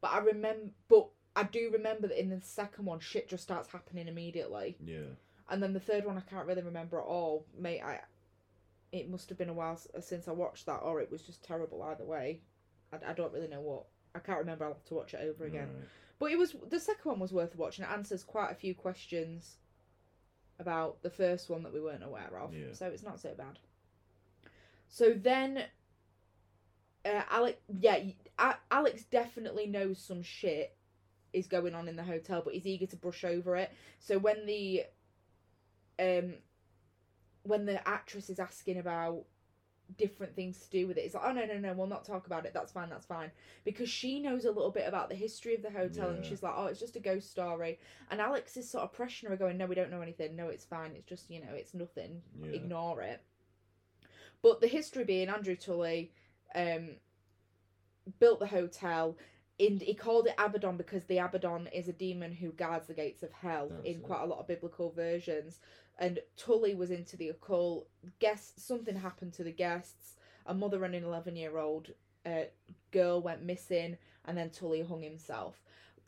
But I remember, but I do remember that in the second one, shit just starts happening immediately Yeah. and then the third one I can't really remember at all. Mate, I it must have been a while since I watched that, or it was just terrible either way. I, I don't really know what. I can't remember. I'll have to watch it over again. Right. But it was the second one was worth watching. It answers quite a few questions about the first one that we weren't aware of. Yeah. So it's not so bad. So then, uh, Alex, yeah, Alex definitely knows some shit is going on in the hotel, but he's eager to brush over it. So when the, um, when the actress is asking about different things to do with it, it's like, oh no no no, we'll not talk about it. That's fine, that's fine because she knows a little bit about the history of the hotel and she's like, oh, it's just a ghost story. And Alex is sort of pressuring her, going, no, we don't know anything. No, it's fine. It's just, you know, it's nothing. Yeah. Ignore it. But the history being Andrew Tully um, built the hotel. In, he called it Abaddon because the Abaddon is a demon who guards the gates of hell That's in quite a lot of biblical versions. And Tully was into the occult. Guess something happened to the guests. A mother and an eleven-year-old uh, girl went missing, and then Tully hung himself.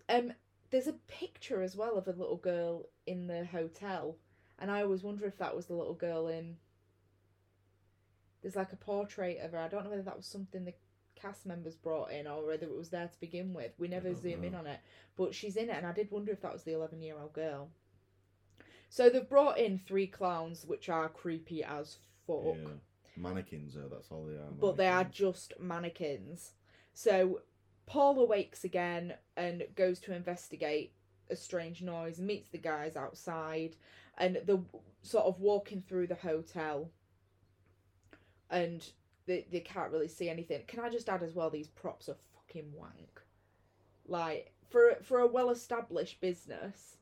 Um, there's a picture as well of a little girl in the hotel, and I always wonder if that was the little girl in. There's like a portrait of her. I don't know whether that was something the cast members brought in or whether it was there to begin with. We never zoom in on it, but she's in it, and I did wonder if that was the 11 year old girl. So they've brought in three clowns, which are creepy as fuck Yeah. Mannequins, though. That's all they are. but they are just mannequins. So Paul awakes again and goes to investigate a strange noise, meets the guys outside, and they're sort of walking through the hotel, and they, they can't really see anything. Can I just add as well, these props are fucking wank. Like, for, for a well established business.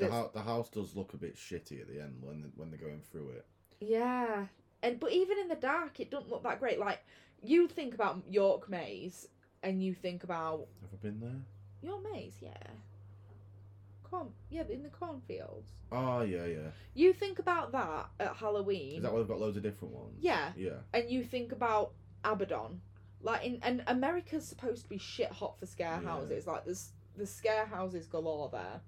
The, hou- the house does look a bit shitty at the end when they, when they're going through it. Yeah, and but even in the dark, it doesn't look that great. Like you think about York Maze, and you think about Have I been there? York Maze, yeah, corn, yeah, in the cornfields. Oh yeah, yeah. You think about that at Halloween, Is that where they've got loads of different ones? Yeah. Yeah. and you think about Abaddon, like in and America's supposed to be shit hot for scare Yeah. houses. Like there's the scare houses galore there.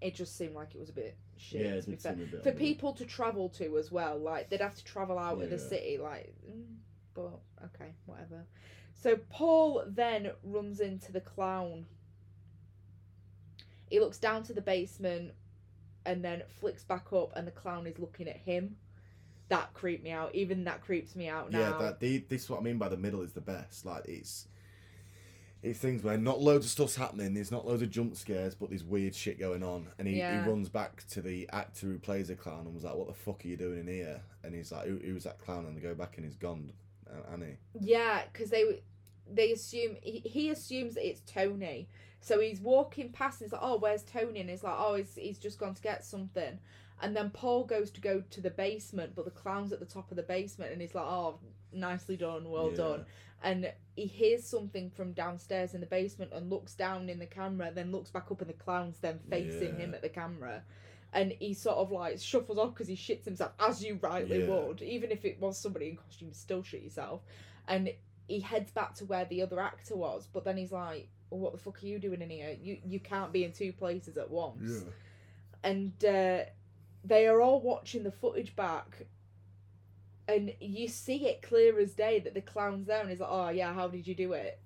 It just seemed like it was a bit shit. Yeah, to be fair. for people to travel to as well. Like they'd have to travel out of the Yeah. city. Like, mm, but okay, whatever. So Paul then runs into the clown. He looks down to the basement, and then flicks back up, and the clown is looking at him. that creeped me out. Even that creeps me out now. Yeah, that the, this is what I mean by the middle is the best. Like it's it's things where not loads of stuff's happening. There's not loads of jump scares, but there's weird shit going on. And he, Yeah. he runs back to the actor who plays the clown and was like, "What the fuck are you doing in here?" And he's like, "Who, who's that clown?" And they go back and he's gone. uh, Annie. Yeah, because they they assume he, he assumes that it's Tony. So he's walking past and he's like, "Oh, where's Tony?" And he's like, "Oh, he's he's just gone to get something." And then Paul goes to go to the basement, but the clown's at the top of the basement, and he's like, "Oh, nicely done, well Yeah. done." And he hears something from downstairs in the basement and looks down in the camera, then looks back up, and the clown's then facing him at the camera. And he sort of like shuffles off because he shits himself, as you rightly Yeah. would. Even if it was somebody in costume, still shit yourself. And he heads back to where the other actor was, but then he's like, well, "What the fuck are you doing in here? You you can't be in two places at once." And uh, they are all watching the footage back, and you see it clear as day that the clown's there, and he's like, "Oh yeah, how did you do it?"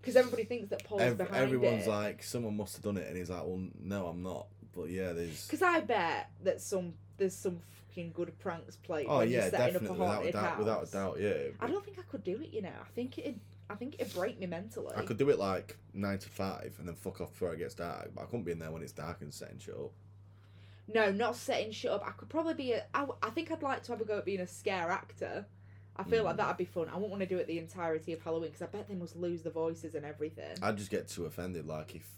Because everybody thinks that Paul's Ev- behind everyone's it. like, "Someone must have done it," and he's like, "Well, no, I'm not." But yeah, there's. Because I bet that some there's some fucking good pranks played. Oh yeah, definitely, up a without a doubt, house. without a doubt, yeah. I don't think I could do it. You know, I think it. I think it'd break me mentally. I could do it like nine to five and then fuck off before it gets dark, but I couldn't be in there when it's dark and setting shit up. No, not setting shit up. I could probably be a. I, I think I'd like to have a go at being a scare actor. I feel like Mm. that'd be fun. I wouldn't want to do it the entirety of Halloween because I bet they must lose the voices and everything. I'd just get too offended. Like if,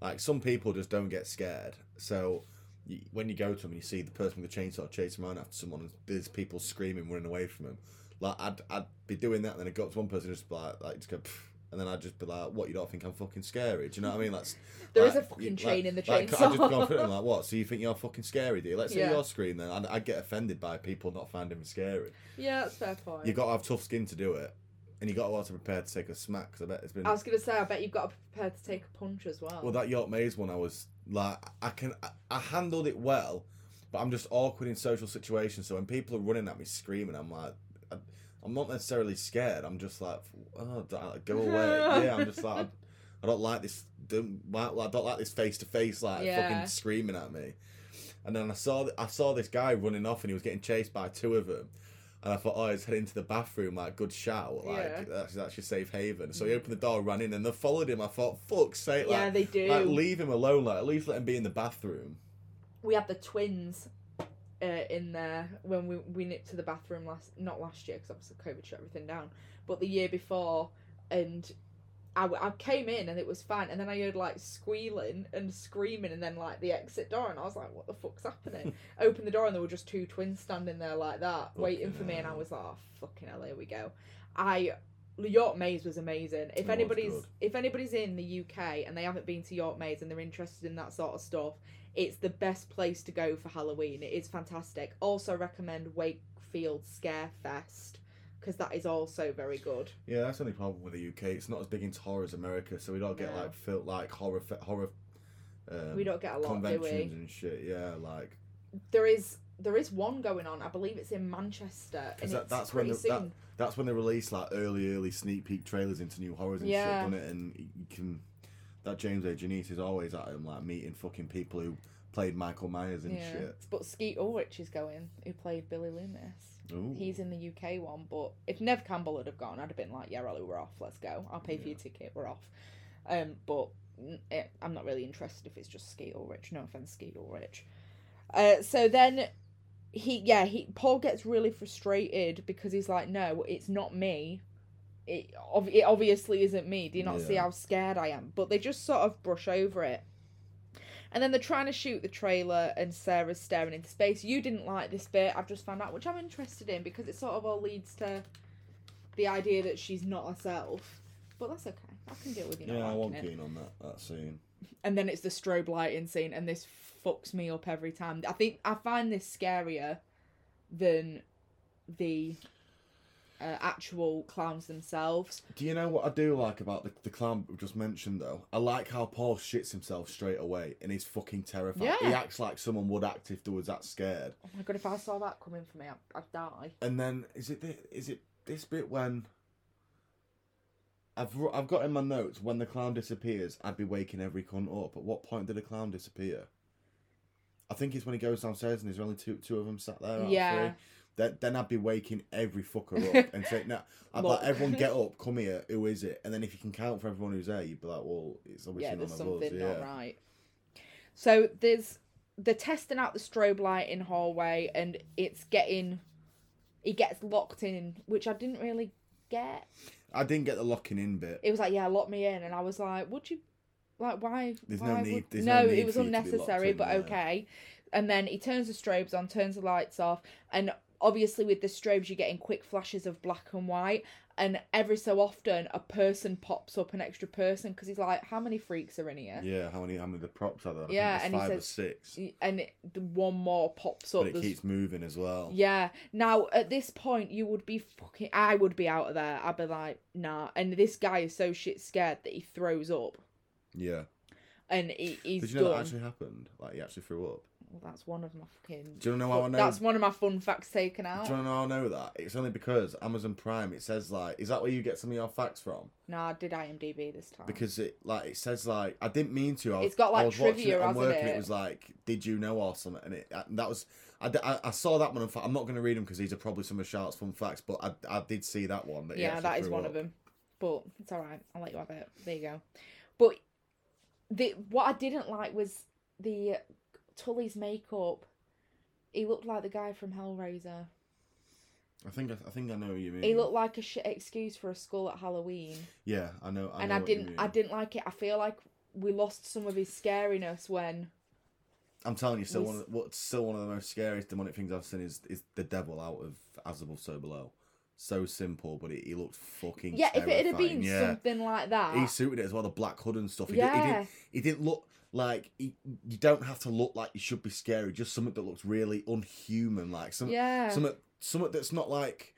like some people just don't get scared. So you, when you go to them and you see the person with the chainsaw chasing around after someone, and there's people screaming, running away from them. Like I'd, I'd be doing that, and then it got to one person just like, like just go, "Pff," and then I'd just be like, "What? You don't think I'm fucking scary? Do you know what I mean? That's <laughs> There like, is a fucking you- chain like- in the like, chainsaw. I'd just gone through it and like, what? So you think you're fucking scary, do you? Let's Yeah. you're screaming, then I'd, I'd get offended by people not finding me scary. yeah, that's fair point. You got to have tough skin to do it, and you got to also prepare to take a smack. Because I bet it's been. I was gonna say, I bet you've got to be prepared to take a punch as well. Well, that York Maze one, I was like, I can, I, I handled it well, but I'm just awkward in social situations. So when people are running at me screaming, I'm like, I'm not necessarily scared. I'm just like, oh, uh, go <laughs> away. yeah, I'm just like, I, don't like this. Don't, I don't like this face to face, like Yeah. fucking screaming at me. And then I saw, I saw this guy running off, and he was getting chased by two of them. And I thought, oh, he's heading to the bathroom, like, good shout, like, Yeah. that's, your safe haven. So he mm. opened the door, ran in, and they followed him. I thought, fuck's sake, like, yeah, they do. like leave him alone. Like at least let him be in the bathroom. we had the twins uh, in there when we we nipped to the bathroom last not last year because obviously COVID shut everything down, but the year before, and I, I came in and it was fine, and then I heard like squealing and screaming, and then like the exit door, and I was like, what the fuck's happening? <laughs> Opened the door and there were just two twins standing there like that, waiting for me, and I was like, oh fucking hell, here we go. I York Maze was amazing. If was anybody's if anybody's in the UK and they haven't been to York Maze and they're interested in that sort of stuff, it's the best place to go for Halloween. It is fantastic. Also recommend Wakefield Scare Fest because that is also very good. Yeah, that's the only problem with the UK. It's not as big into horror as America, so we don't get No. like felt like horror fe- horror. Um, we don't get a lot, do conventions we? and shit. Yeah, like There is there is one going on. I believe it's in Manchester, and that- it's that's when pretty the- that- soon. that's when they release like early early sneak peek trailers into new horrors and Yeah. shit, doesn't it? And you can that James A. Janisse is always at him like meeting fucking people who played Michael Myers and yeah. shit. But Skeet Ulrich is going, who played Billy Loomis. Ooh. He's in the UK one, but if Neve Campbell had have gone, I'd have been like, yeah, Ollie, we're off. Let's go. I'll pay for your ticket. We're off. Um, but eh, I'm not really interested if it's just Skeet Ulrich. No offense, Skeet Ulrich. Uh, so then he, yeah, he Paul gets really frustrated because he's like, no, it's not me. It, ob- it obviously isn't me. Do you not see how scared I am? But they just sort of brush over it. And then they're trying to shoot the trailer, and Sarah's staring into space. You didn't like this bit, I've just found out, which I'm interested in because it sort of all leads to the idea that she's not herself. But that's okay. I can deal with you Yeah, I it. keen on that that scene. And then it's the strobe lighting scene, and this fucks me up every time. I think I find this scarier than the uh, actual clowns themselves. Do you know what I do like about the, the clown we just mentioned though? I like how Paul shits himself straight away and he's fucking terrified. Yeah. He acts like someone would act if they was that scared. Oh my god, if I saw that coming for me, I'd, I'd die. And then is it thi- is it this bit when I've I've got in my notes when the clown disappears, I'd be waking every cunt up. At what point did the clown disappear? I think it's when he goes downstairs and there's only two two of them sat there. Yeah. three. Then, then I'd be waking every fucker up <laughs> and saying, "No, I'd like, everyone get <laughs> up, come here. Who is it?" And then if you can count for everyone who's there, you'd be like, "Well, it's obviously yeah, none there's of something us." Yeah, not right. So there's they're testing out the strobe light in hallway, and it's getting he gets locked in, which I didn't really get. I didn't get the locking in bit. It was like, yeah, lock me in, and I was like, would you, like, why? There's why no would- need- there's no, no need it was for you to be locked unnecessary, in, but yeah. okay. And then he turns the strobes on, turns the lights off, and obviously with the strobes you're getting quick flashes of black and white, and every so often a person pops up, an extra person, because he's like, how many freaks are in here? Yeah, how many? How many of the props are there? I think Yeah, and he five or six. And it, the one more pops up. But it there's- keeps moving as well. Yeah. Now at this point, you would be fucking. I would be out of there. I'd be like, nah. And this guy is so shit scared that he throws up, Yeah. and he, he's Did you know done. that actually happened? Like he actually threw up. Well, that's one of my fucking. Do you know how I know? That's one of my fun facts taken out. Do you know how I know that? It's only because Amazon Prime. It says like, is that where you get some of your facts from? No, I did IMDb this time. Because it like it says like I didn't mean to. I was, It's got, like, I was watching trivia, it on hasn't work and it? it was like, did you know or something? And it and that was I I saw that one. I'm not going to read them because these are probably some of Charlotte's fun facts. But I, I did see that one. That yeah, that is one up. of them. But it's all right. I'll let you have it. There you go. But the what I didn't like was the Tully's makeup. He looked like the guy from Hellraiser. I think I, I think I know what you mean. He looked like a shit excuse for a skull at Halloween. Yeah, I know. I and know I didn't. I didn't like it. I feel like we lost some of his scariness when I'm telling you, still We one. Of, what's still one of the most scariest demonic things I've seen is is the devil out of As Above So Below. So simple, but it, he looked fucking. yeah, if it had been yeah. something like that, he suited it as well, the black hood and stuff. He, did, he, yeah, didn't, he didn't look like you don't have to look like you should be scary. Just something that looks really unhuman, like some yeah, something something that's not like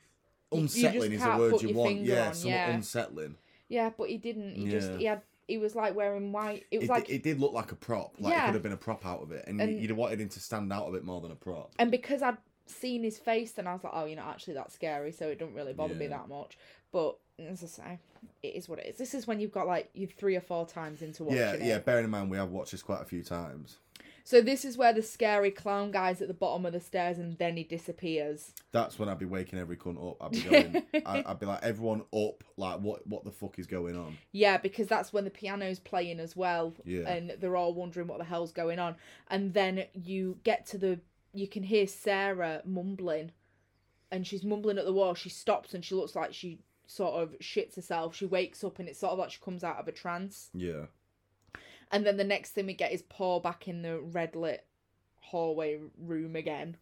You- you just unsettling is a can't word you want. Yeah, on, somewhat yeah. unsettling. yeah. But he didn't. He just Yeah. he had he was like wearing white. It was It, like it did look like a prop. Like it Yeah. could have been a prop out of it, and, And- you'd have wanted him to stand out a bit more than a prop. and because I'd seen his face, then I was like, oh, you're not actually that scary, so it don't really bother me that much. But as I say, it is what it is. This is when you've got like you three or four times into watching Yeah, it. yeah. Bearing in mind we have watched this quite a few times. So this is where the scary clown guy's at the bottom of the stairs, and then he disappears. That's when I'd be waking every cunt up. I'd be going. <laughs> I, I'd be like, everyone up! Like, what? What the fuck is going on? Yeah, because that's when the piano's playing as well, Yeah. and they're all wondering what the hell's going on. And then you get to the, you can hear Sarah mumbling, and she's mumbling at the wall. She stops and she looks like she sort of shits herself. She wakes up and it's sort of like she comes out of a trance. Yeah, And then the next thing we get is Paul back in the red lit hallway room again,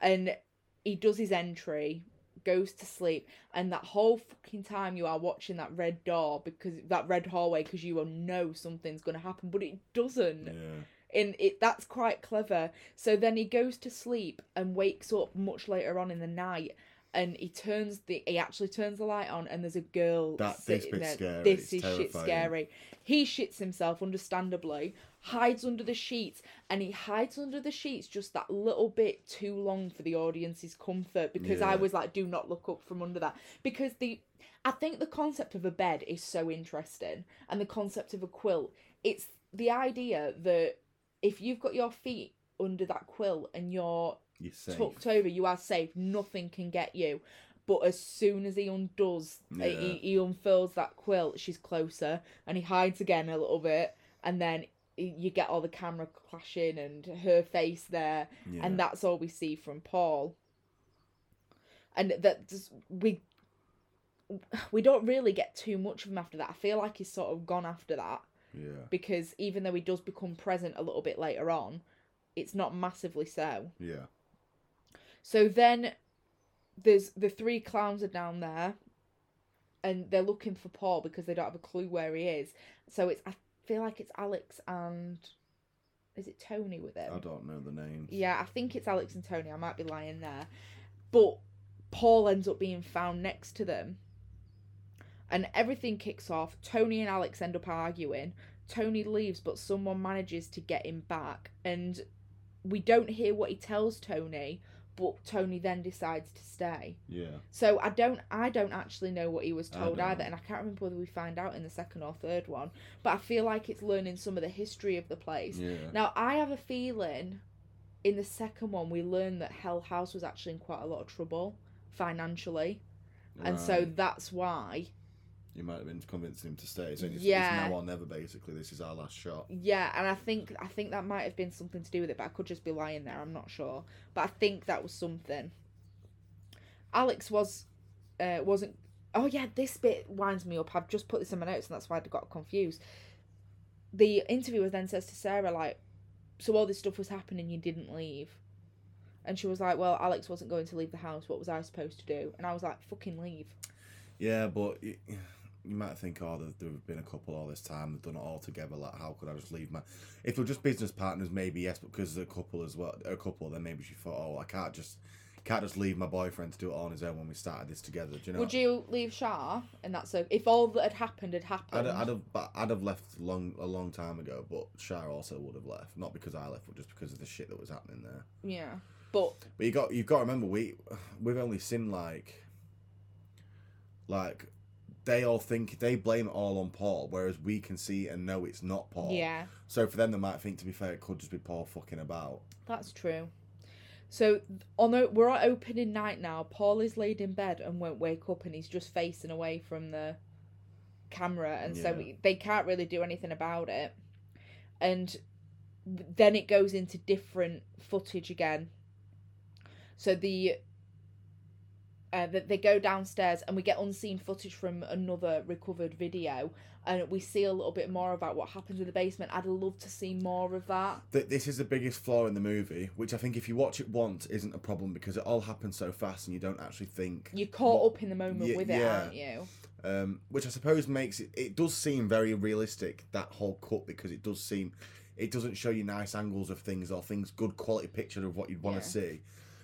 and he does his entry. Goes to sleep, and that whole fucking time you are watching that red door because that red hallway because you will know something's gonna happen, but it doesn't yeah, and it that's quite clever so then he goes to sleep and wakes up much later on in the night and he turns the he actually turns the light on and there's a girl That- this sitting bit's there. scary, this it's is shit scary. He shits himself understandably hides under the sheets and he hides under the sheets just that little bit too long for the audience's comfort because i was like do not look up from under that. Because the i think the concept of a bed is so interesting and the concept of a quilt. It's the idea that if you've got your feet under that quilt and you're you're safe. tucked over, you are safe. Nothing can get you. But as soon as he undoes, uh, Yeah. he, he unfurls that quilt, she's closer, and he hides again a little bit, and then you get all the camera clashing and her face there, Yeah. and that's all we see from Paul. And that just, we we don't really get too much of him after that. I feel like he's sort of gone after that yeah, because even though he does become present a little bit later on, it's not massively so. yeah, So then there's the three clowns are down there and they're looking for Paul because they don't have a clue where he is. So it's I feel like it's Alex and is it Tony with him? I don't know the names. Yeah, I think it's Alex and Tony. I might be lying there. But Paul ends up being found next to them. And everything kicks off. Tony and Alex end up arguing. Tony leaves, but someone manages to get him back. And we don't hear what he tells Tony, but Tony then decides to stay. yeah, So I don't I don't actually know what he was told either, and I can't remember whether we find out in the second or third one. But I feel like it's learning some of the history of the place. yeah. Now I have a feeling in the second one, we learned that Hell House was actually in quite a lot of trouble financially, and so that's why. You might have been convincing him to stay. So it's, Yeah. it's now or never. Basically, this is our last shot. Yeah, and I think I think that might have been something to do with it, but I could just be lying there. I'm not sure, but I think that was something. Alex was, uh, wasn't. Oh yeah, this bit winds me up. I've just put this in my notes, and that's why I got confused. The interviewer then says to Sarah, like, "So all this stuff was happening, you didn't leave," and she was like, "Well, Alex wasn't going to leave the house. What was I supposed to do?" And I was like, "Fucking leave." Yeah, but you, might think, oh, there, there have been a couple all this time. They've done it all together. Like, how could I just leave my? If they're just business partners, maybe yes, but because they're a couple as well, a couple, then maybe she thought, oh, I can't just, can't just leave my boyfriend to do it all on his own when we started this together. Do you know? Would you leave Shah? And that's so. If all that had happened had I'd, happened, I'd have, but I'd have left long, a long time ago. But Shah also would have left, not because I left, but just because of the shit that was happening there. yeah. But But you got, you've got to remember, we, we've only seen like, like, they all think they blame it all on Paul, whereas we can see and know it's not Paul. yeah, So for them, they might think, to be fair, it could just be Paul fucking about. that's true. So on the, we're at opening night now. Paul is laid in bed and won't wake up, and he's just facing away from the camera, and so we, they can't really do anything about it. And then it goes into different footage again. So the uh, that they go downstairs and we get unseen footage from another recovered video and we see a little bit more about what happens in the basement i'd love to see more of that Th- This is the biggest flaw in the movie, which I think if you watch it once isn't a problem because it all happens so fast and you don't actually think. you're caught up in the moment Ye- with it yeah. aren't you Um, which I suppose makes it. It does seem very realistic that whole cut because it does seem. It doesn't show you nice angles of things or things good quality picture of what you'd want Yeah. to see.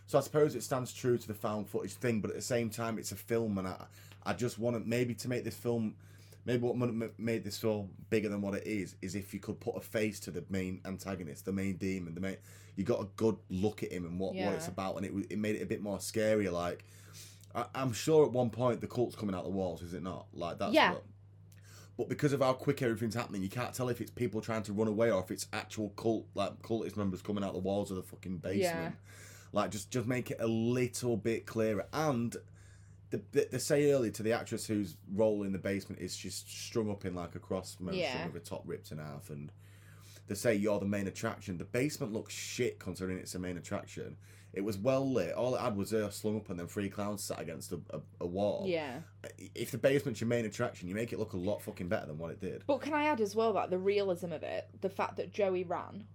So I suppose it stands true to the found footage thing, but at the same time, it's a film, and I, I just want maybe to make this film, maybe what made this film bigger than what it is is if you could put a face to the main antagonist, the main demon, the main. You got a good look at him and what, what it's about, and it it made it a bit more scary. Like, I, I'm sure at one point the cult's coming out the walls, is it not? Like that's Yeah. what. But because of how quick everything's happening, you can't tell if it's people trying to run away or if it's actual cult like cultist members coming out the walls of the fucking basement. Yeah. Like just just make it a little bit clearer. And the, the, they say earlier to the actress whose role in the basement is she's strung up in like a cross motion Yeah. with her top ripped in half and they say you're the main attraction. The basement looks shit considering it's the main attraction. It was well lit. All it had was her slung up and then three clowns sat against a, a, a wall. yeah If the basement's your main attraction, you make it look a lot fucking better than what it did. but can i add as well that the realism of it the fact that joey ran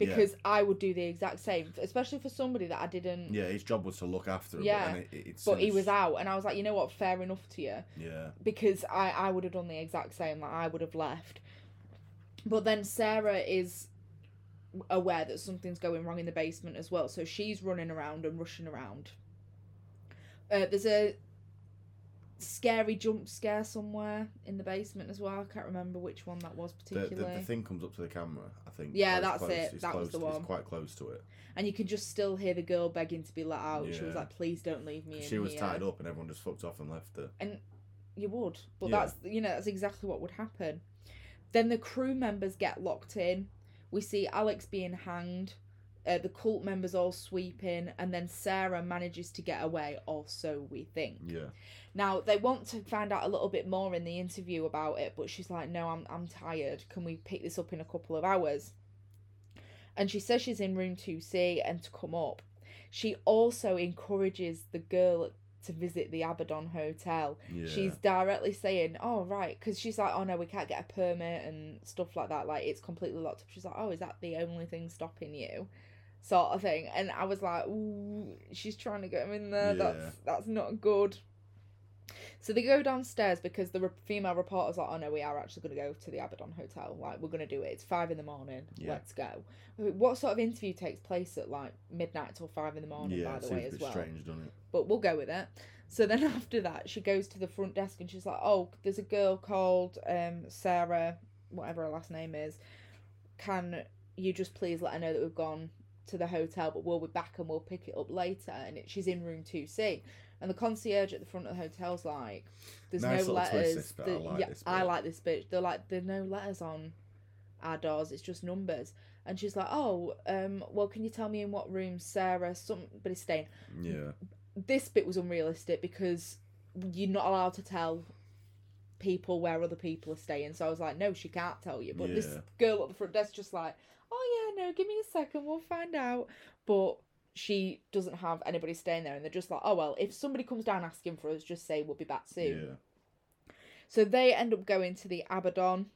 Yeah. because i would do the exact same especially for somebody that i didn't Yeah, his job was to look after her. Yeah. But, it, it, but he was out and i was like you know what fair enough to you Yeah. because I, I would have done the exact same. Like I would have left. But then Sarah is aware that something's going wrong in the basement as well, so she's running around and rushing around. Uh, there's a scary jump scare somewhere in the basement as well. I can't remember which one that was The, the, particularly. the thing comes up to the camera, I think. Yeah, that's close- it. It's That was the one. It's quite close to it. And you can just still hear the girl begging to be let out. She was like, "Please don't leave me." in She was here." tied up and everyone just fucked off and left her. And you would but Yeah. that's you know that's exactly what would happen then the crew members get locked in we see alex being hanged uh, the cult members all sweep in, and then sarah manages to get away or so we think Yeah. now they want to find out a little bit more in the interview about it but she's like no i'm, I'm tired can we pick this up in a couple of hours and she says she's in room 2c and to come up she also encourages the girl to visit the abaddon hotel Yeah. she's directly saying, "Oh right," because she's like, "Oh no, we can't get a permit and stuff like that. Like it's completely locked up." She's like, "Oh, is that the only thing stopping you?" Sort of thing. And I was like, "Ooh, she's trying to get him in there. Yeah. That's that's not good." So they go downstairs because the re- female reporter's like, "Oh no, we are actually going to go to the Abaddon Hotel. Like we're going to do it. It's five in the morning. Yeah. Let's go." What sort of interview takes place at like midnight till five in the morning? yeah, by the way, as well strange, doesn't it? but we'll go with it. So then <laughs> after that, she goes to the front desk and she's like, "Oh, there's a girl called um Sarah, whatever her last name is. Can you just please let her know that we've gone to the hotel, but we'll be back and we'll pick it up later." And it, she's in room two C. And the concierge at the front of the hotel's like, "There's Nice no letters. this. The- I like yeah, this I like this bit. They're like, there's no letters on our doors. It's just numbers." And she's like, "Oh, um, well, can you tell me in what room Sarah somebody's staying?" Yeah. This bit was unrealistic because you're not allowed to tell people where other people are staying. So I was like, "No, she can't tell you." But this girl at the front desk just like, "Oh no, give me a second, we'll find out." But she doesn't have anybody staying there, and they're just like, "Oh well, if somebody comes down asking for us, just say we'll be back soon." Yeah. So they end up going to the Abaddon,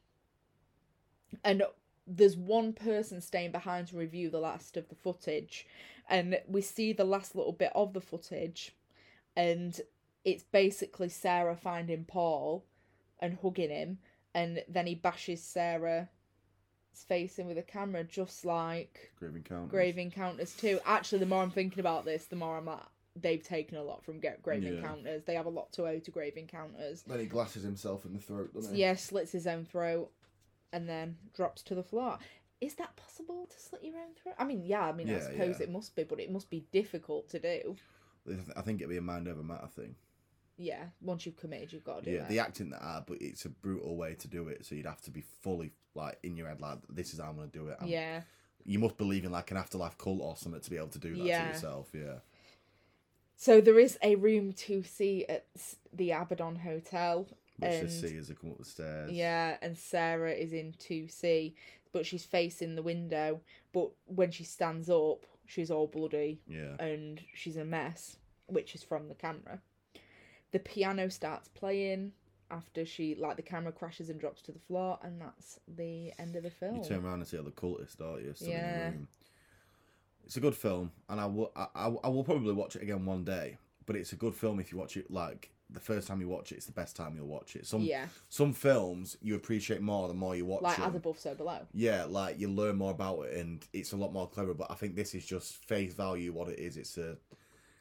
and there's one person staying behind to review the last of the footage, and we see the last little bit of the footage, and it's basically Sarah finding Paul and hugging him, and then he bashes Sarah's face in with a camera, just like Grave Encounters. Grave Encounters too. Actually, the more I'm thinking about this, the more I'm like, they've taken a lot from Ga- Grave Yeah. Encounters. They have a lot to owe to Grave Encounters. Then he glasses himself in the throat, doesn't he? Yeah, slits his own throat and then drops to the floor. Is that possible to slit your own throat? I mean, yeah, I mean, I suppose yeah. it must be, but it must be difficult to do. I think it'd be a mind over matter thing. Yeah, once you've committed, you've got to do Yeah, it. the acting that are, but it's a brutal way to do it. So you'd have to be fully like in your head, like this is how I'm gonna do it. I'm- yeah. You must believe in like an afterlife cult or something to be able to do that Yeah. to yourself. Yeah. So there is a room 2C at the Abaddon Hotel. Which and see as they come up the stairs. Yeah, and Sarah is in 2C, but she's facing the window. But when she stands up, she's all bloody Yeah. and she's a mess, which is from the camera. The piano starts playing after she, like, the camera crashes and drops to the floor, and that's the end of the film. You turn around and see all the cultists, don't you? Yeah. It's a good film, and I will, I, I, will probably watch it again one day. But it's a good film if you watch it like the first time you watch it. It's the best time you'll watch it. Some Yeah, some films you appreciate more the more you watch like as above, so below. Yeah, like you learn more about it, and it's a lot more clever. But I think this is just face value what it is. It's a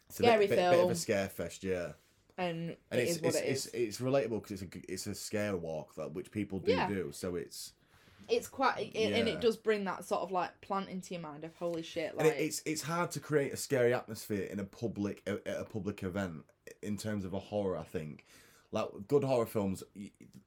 it's a Scary bit, bit, bit of a scare fest, yeah. And, And it it's is what it's, it is. it's it's relatable because it's a it's a scare walk that which people do Yeah. do. So it's It's quite, it, and it does bring that sort of like plant into your mind of holy shit, like it, it's it's hard to create a scary atmosphere in a public at a public event in terms of a horror. I think like good horror films,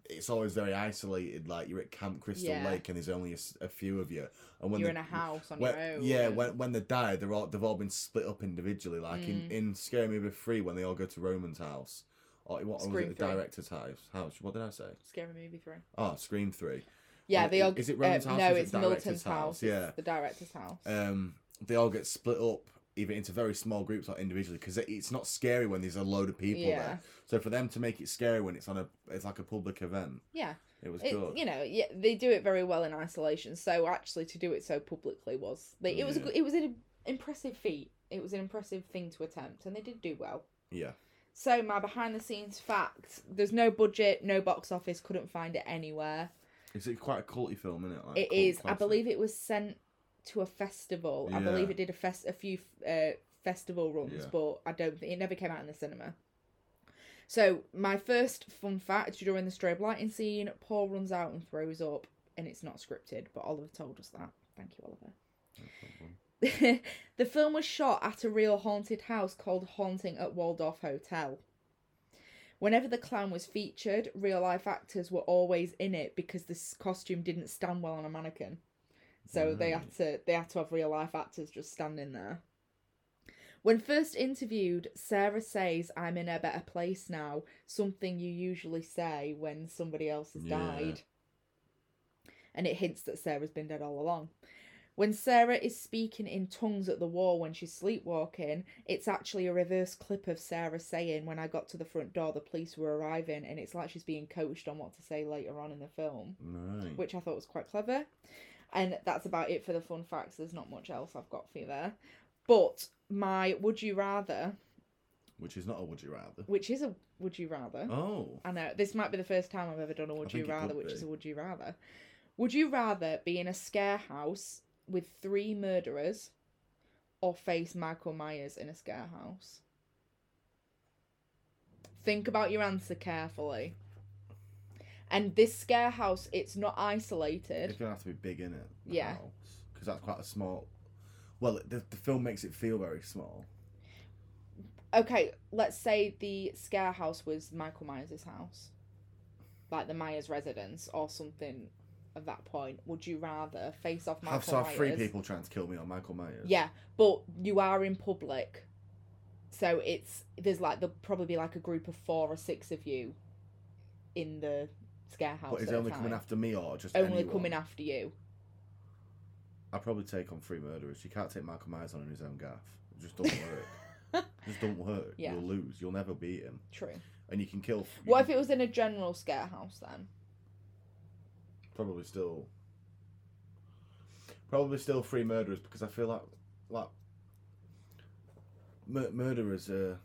it's always very isolated. Like you're at Camp Crystal Yeah. Lake and there's only a few of you, and when you're the- in a house on when, your own. yeah, when when they die, they're all they've all been split up individually. Like Mm. in in Scary Movie Three, when they all go to Roman's house, or what was it? The three. director's house. House. What did I say? scary movie three. Oh, Scream Three. Yeah, Well, they all. is it Roman's uh, house No, or is it it's Milton's house? house. Yeah. the director's house. Um, they all get split up either into very small groups or individually because it's not scary when there's a load of people Yeah. there. So for them to make it scary when it's on a it's like a public event, yeah, it was it, good. you know, yeah, they do it very well in isolation. So actually, to do it so publicly was they, it was a it was an impressive feat. It was an impressive thing to attempt, and they did do well. Yeah. So my behind the scenes fact: there's no budget, no box office, couldn't find it anywhere. It's quite a culty film, isn't it? Like, It is. I believe it was sent to a festival. I believe it did a fest a few uh, festival runs, Yeah. but I don't think it never came out in the cinema. So my first fun fact during the strobe lighting scene, Paul runs out and throws up, and it's not scripted, but Oliver told us that. Thank you, Oliver. <laughs> The film was shot at a real haunted house called Haunting at Waldorf Hotel. Whenever the clown was featured, real life actors were always in it because this costume didn't stand well on a mannequin. So they mm. had to they had to have real life actors just standing there. When first interviewed, Sarah says, I'm in a better place now, something you usually say when somebody else has Yeah. died. And it hints that Sarah's been dead all along. When Sarah is speaking in tongues at the wall when she's sleepwalking, it's actually a reverse clip of Sarah saying, When I got to the front door, the police were arriving, and it's like she's being coached on what to say later on in the film, Right. which I thought was quite clever. And that's about it for the fun facts. There's not much else I've got for you there. But my would you rather, Which is not a would you rather. which is a would you rather, Oh. I know this might be the first time I've ever done a would you rather, which is a would you rather. Would you rather be in a scare house with three murderers or face Michael Myers in a scare house? Think about your answer carefully. And this scare house, it's not isolated. It's gonna have to be big in it. Yeah. Because that's quite a small. Well, the the film makes it feel very small. Okay, let's say the scare house was Michael Myers' house. Like the Myers residence or something at that point. Would you rather face off Michael Have so Myers? three people trying to kill me on Michael Myers. Yeah, but you are in public, so it's there's like there'll probably be like a group of four or six of you in the scare house. But is a only coming after me or just Only anyone? coming after you. I'd probably take on three murderers. You can't take Michael Myers on in his own gaff. It just don't work. <laughs> Just don't work. Yeah. You'll lose. You'll never beat him. True. And you can kill. you What can if it was in a general scare house then? Probably still. Probably still three murderers because I feel like like mur- murderers are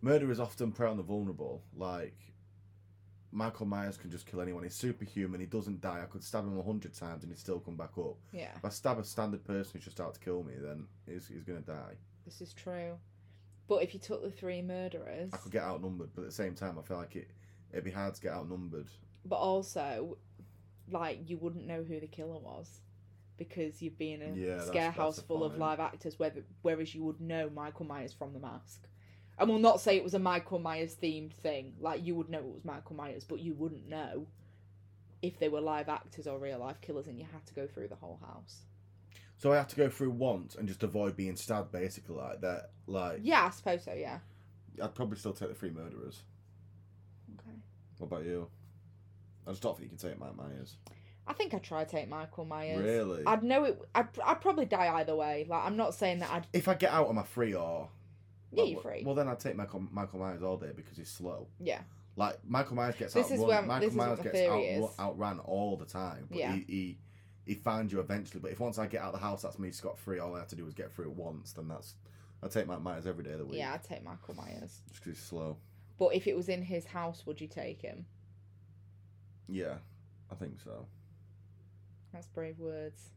murderers often prey on the vulnerable. Like Michael Myers can just kill anyone. He's superhuman. He doesn't die. I could stab him a hundred times and he'd still come back up. Yeah, If I stab a standard person who's just out to kill me, then he's, he's gonna die. this is true. But if you took the three murderers, I could get outnumbered, but at the same time, I feel like it it'd be hard to get outnumbered. but also, like you wouldn't know who the killer was because you'd be in a Yeah, scare that's house the full of live actors, whether, whereas you would know Michael Myers from The Mask. And we'll not say it was a Michael Myers themed thing. Like you would know it was Michael Myers, but you wouldn't know if they were live actors or real life killers, and you had to go through the whole house. So I had to go through once and just avoid being stabbed, basically like that. Like Yeah, I suppose so. Yeah. I'd probably still take the three murderers. Okay. What about you? I just don't think you can take Mike Myers. I think I'd try to take Michael Myers. Really? I'd know it. I'd, I'd probably die either way. Like I'm not saying that I'd. If I get out, am I free or? Yeah, well, you're free. Well, then I'd take Michael, Michael Myers all day because he's slow. Yeah. Like Michael Myers gets This is where- Michael this is what the gets outrun, is. outran all the time. But Yeah. he, he he finds you eventually. But if once I get out of the house, that's me scot free. All I have to do is get through it once. Then that's I take Michael Myers every day of the week. Yeah, I'd take Michael Myers. Just because he's slow. But if it was in his house, would you take him? Yeah, I think so. That's brave words.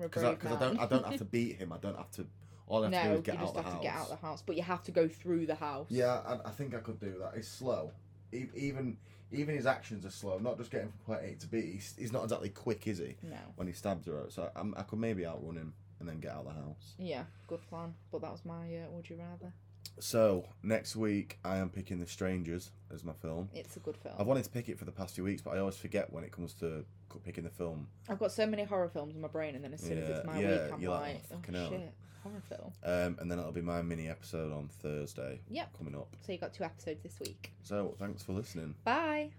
Because I, I don't. I don't have to <laughs> beat him. I don't have to. All I have to do no, is get you just of have the to get out of the house, but you have to go through the house. Yeah, I, I think I could do that. It's slow. E- Even even his actions are slow. Not just getting from point A to B. He's, he's not exactly quick, is he? No. When he stabs her out, so I, I could maybe outrun him and then get out of the house. Yeah, good plan. But that was my uh, would you rather. So next week I am picking The Strangers as my film. It's a good film. I've wanted to pick it for the past few weeks, but I always forget when it comes to c- picking the film. I've got so many horror films in my brain, and then as soon as it's my yeah, week, I'm you're like, like, "Oh, oh, fucking hell." shit, horror film. Um, and then it'll be my mini episode on Thursday Yep. coming up. So you got two episodes this week. So thanks for listening. Bye.